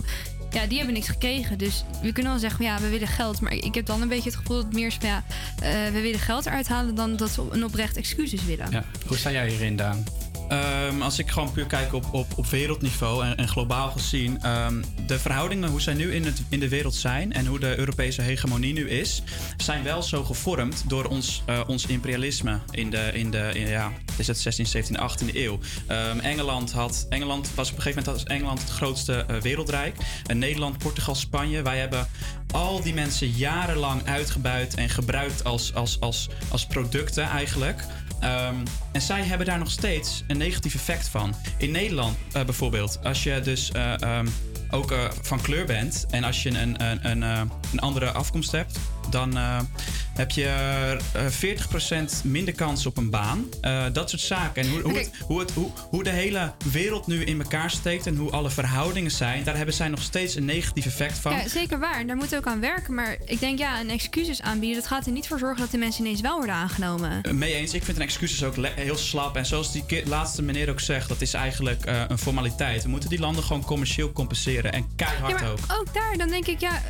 Ja, die hebben niks gekregen. Dus we kunnen wel zeggen, ja, we willen geld. Maar ik heb dan een beetje het gevoel dat het meer is van, ja, eh, we willen geld eruit halen dan dat we een oprecht excuses willen. Ja. Hoe sta jij hierin, Daan? Ehm, als ik gewoon puur kijk op, op, op wereldniveau en, en globaal gezien, ehm, de verhoudingen hoe zij nu in, het, in de wereld zijn en hoe de Europese hegemonie nu is, zijn wel zo gevormd door ons, eh, ons imperialisme in de, in de ja, is het 16, 17, 18e eeuw. Ehm, Engeland, had, Engeland was op een gegeven moment Engeland het grootste eh, wereldrijk. En Nederland, Portugal, Spanje, wij hebben al die mensen jarenlang uitgebuit en gebruikt als, als, als, als producten eigenlijk. Ehm, en zij hebben daar nog steeds een negatief effect van. In Nederland eh, bijvoorbeeld, als je dus eh, ehm, ook eh, van kleur bent en als je een, een, een, een andere afkomst hebt, dan heb je eh 40% minder kans op een baan. Eh, dat soort zaken. En hoe, hoe, het, hoe, het, hoe, de hele wereld nu in elkaar steekt en hoe alle verhoudingen zijn, daar hebben zij nog steeds een negatief effect van. Ja, zeker waar. En daar moeten we ook aan werken. Maar ik denk, ja, een excuses aanbieden, dat gaat er niet voor zorgen dat de mensen ineens wel worden aangenomen. Eh, Mee eens. Ik vind een excuses ook heel slap. En zoals die laatste meneer ook zegt, dat is eigenlijk eh, een formaliteit. We moeten die landen gewoon commercieel compenseren. En keihard ja, maar ook. ook daar, dan denk ik, ja,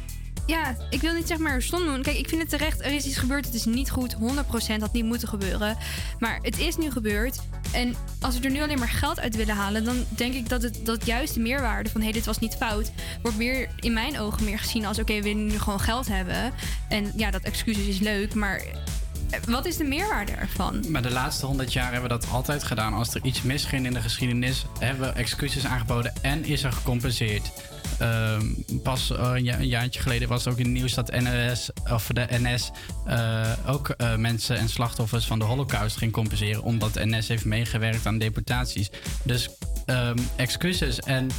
ja, ik wil niet zeg maar stom doen. Kijk, ik vind het terecht, er is iets gebeurd, het is niet goed, 100% had niet moeten gebeuren. Maar het is nu gebeurd. En als we er nu alleen maar geld uit willen halen, dan denk ik dat het dat juist de meerwaarde van hé, hey, dit was niet fout, wordt meer in mijn ogen meer gezien als oké, we willen nu gewoon geld hebben. En ja, dat excuses is leuk, maar eh, wat is de meerwaarde ervan? Maar de laatste honderd jaar hebben we dat altijd gedaan. Als er iets misging in de geschiedenis, hebben we excuses aangeboden en is er gecompenseerd. Ehm, pas eh, een, ja- een jaartje geleden was ook in het nieuws dat NS, of de NS eh, ook eh, mensen en slachtoffers van de Holocaust ging compenseren. Omdat NS heeft meegewerkt aan deportaties. Dus ehm, excuses en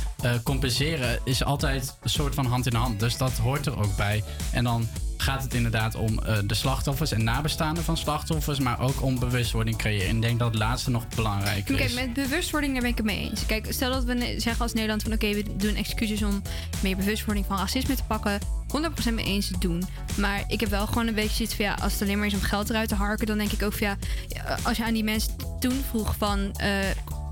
compenseren is altijd een soort van hand in hand. Dus dat hoort er ook bij. En dan gaat het inderdaad om eh, de slachtoffers en nabestaanden van slachtoffers, maar ook om bewustwording creëren. En ik denk dat het laatste nog belangrijker Oké, is. met bewustwording daar ben ik het mee eens. Kijk, stel dat we zeggen als Nederland van oké, we doen excuses om meer bewustwording van racisme te pakken. 100% mee eens te doen. Maar ik heb wel gewoon een beetje zoiets van ja, als het alleen maar is om geld eruit te harken, dan denk ik ook van ja, ja, als je aan die mensen toen vroeg van eh,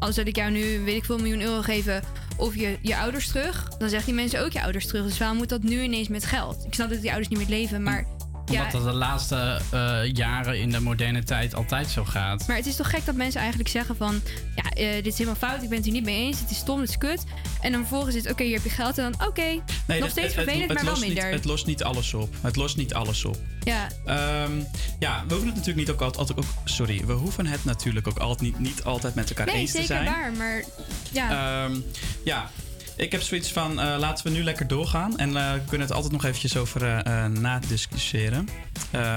als dat ik jou nu weet ik veel miljoen euro geven of je, je ouders terug, dan zeggen die mensen ook je ouders terug. Dus waarom moet dat nu ineens met geld? Ik snap dat die ouders niet meer leven, maar ja, Omdat dat de laatste eh, jaren in de moderne tijd altijd zo gaat. Maar het is toch gek dat mensen eigenlijk zeggen van... Ja, eh, dit is helemaal fout, ik ben het hier niet mee eens. Het is stom, het is kut. En dan vervolgens is het, oké, hier heb je geld. En dan, oké, nog steeds vervelend, maar wel minder. Niet, het lost niet alles op. Het lost niet alles op. Ja, Ehm, ja, we hoeven het natuurlijk niet ook altijd, ook, sorry, we hoeven het natuurlijk ook altijd niet, niet altijd met elkaar nee, eens te zeker zijn. waar. Maar ja, Ehm, ja, ik heb zoiets van eh, laten we nu lekker doorgaan en eh, we kunnen het altijd nog eventjes over eh, nadiscussiëren.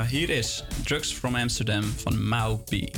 Hier is Drugs from Amsterdam van Mau P.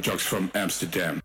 Drugs from Amsterdam.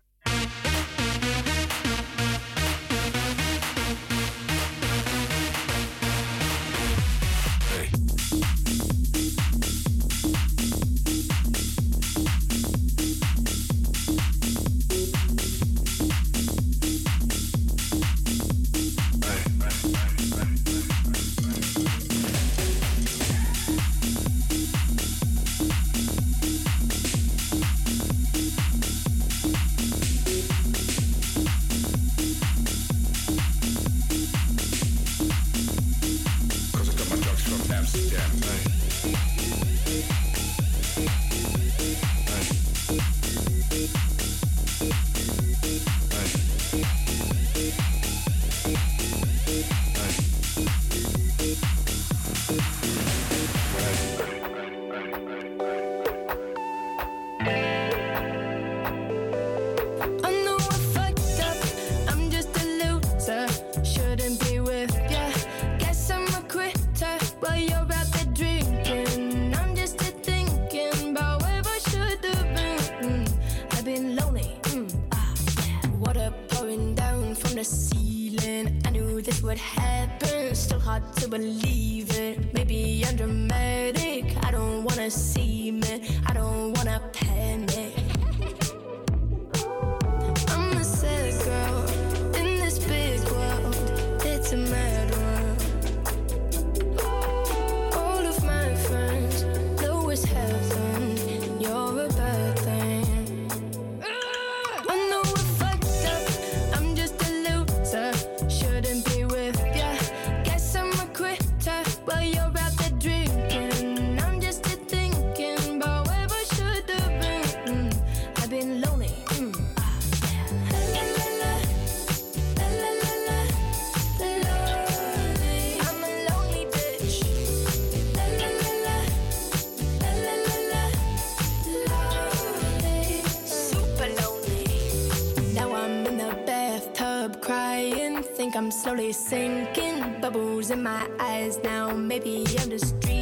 I'm slowly sinking. Bubbles in my eyes now. Maybe I'm just dreaming.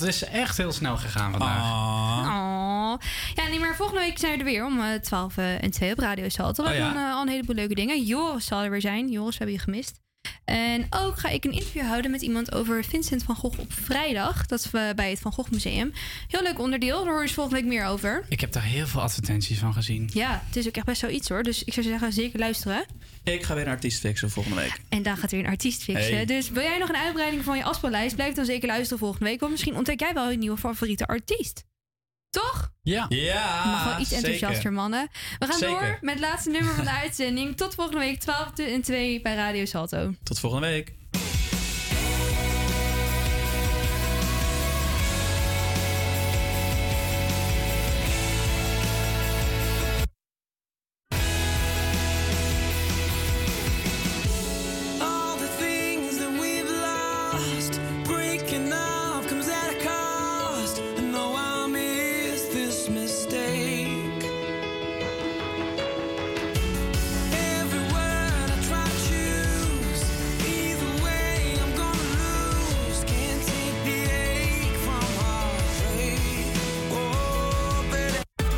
Het is echt heel snel gegaan vandaag. Oh. Ja, nee, maar volgende week zijn we er weer om eh 12 en 2 op Radio Salto. We Oh, ja. hebben dan, eh, al een heleboel leuke dingen. Joris zal er weer zijn. Joris, we hebben je gemist. En ook ga ik een interview houden met iemand over Vincent van Gogh op vrijdag. Dat is eh, bij het Van Gogh Museum. Heel leuk onderdeel, daar hoor je volgende week meer over. Ik heb daar heel veel advertenties van gezien. Ja, het is ook echt best wel iets hoor. Dus ik zou zeggen, zeker luisteren. Ik ga weer een artiest fixen volgende week. En dan gaat weer een artiest fixen. Hey. Dus wil jij nog een uitbreiding van je afspeellijst? Blijf dan zeker luisteren volgende week. Want misschien ontdek jij wel een nieuwe favoriete artiest. Toch? Ja. Ja. Je mag wel iets zeker. enthousiaster, mannen. We gaan Zeker. door met het laatste nummer van de uitzending. Tot volgende week, 12 en 2 bij Radio Salto. Tot volgende week.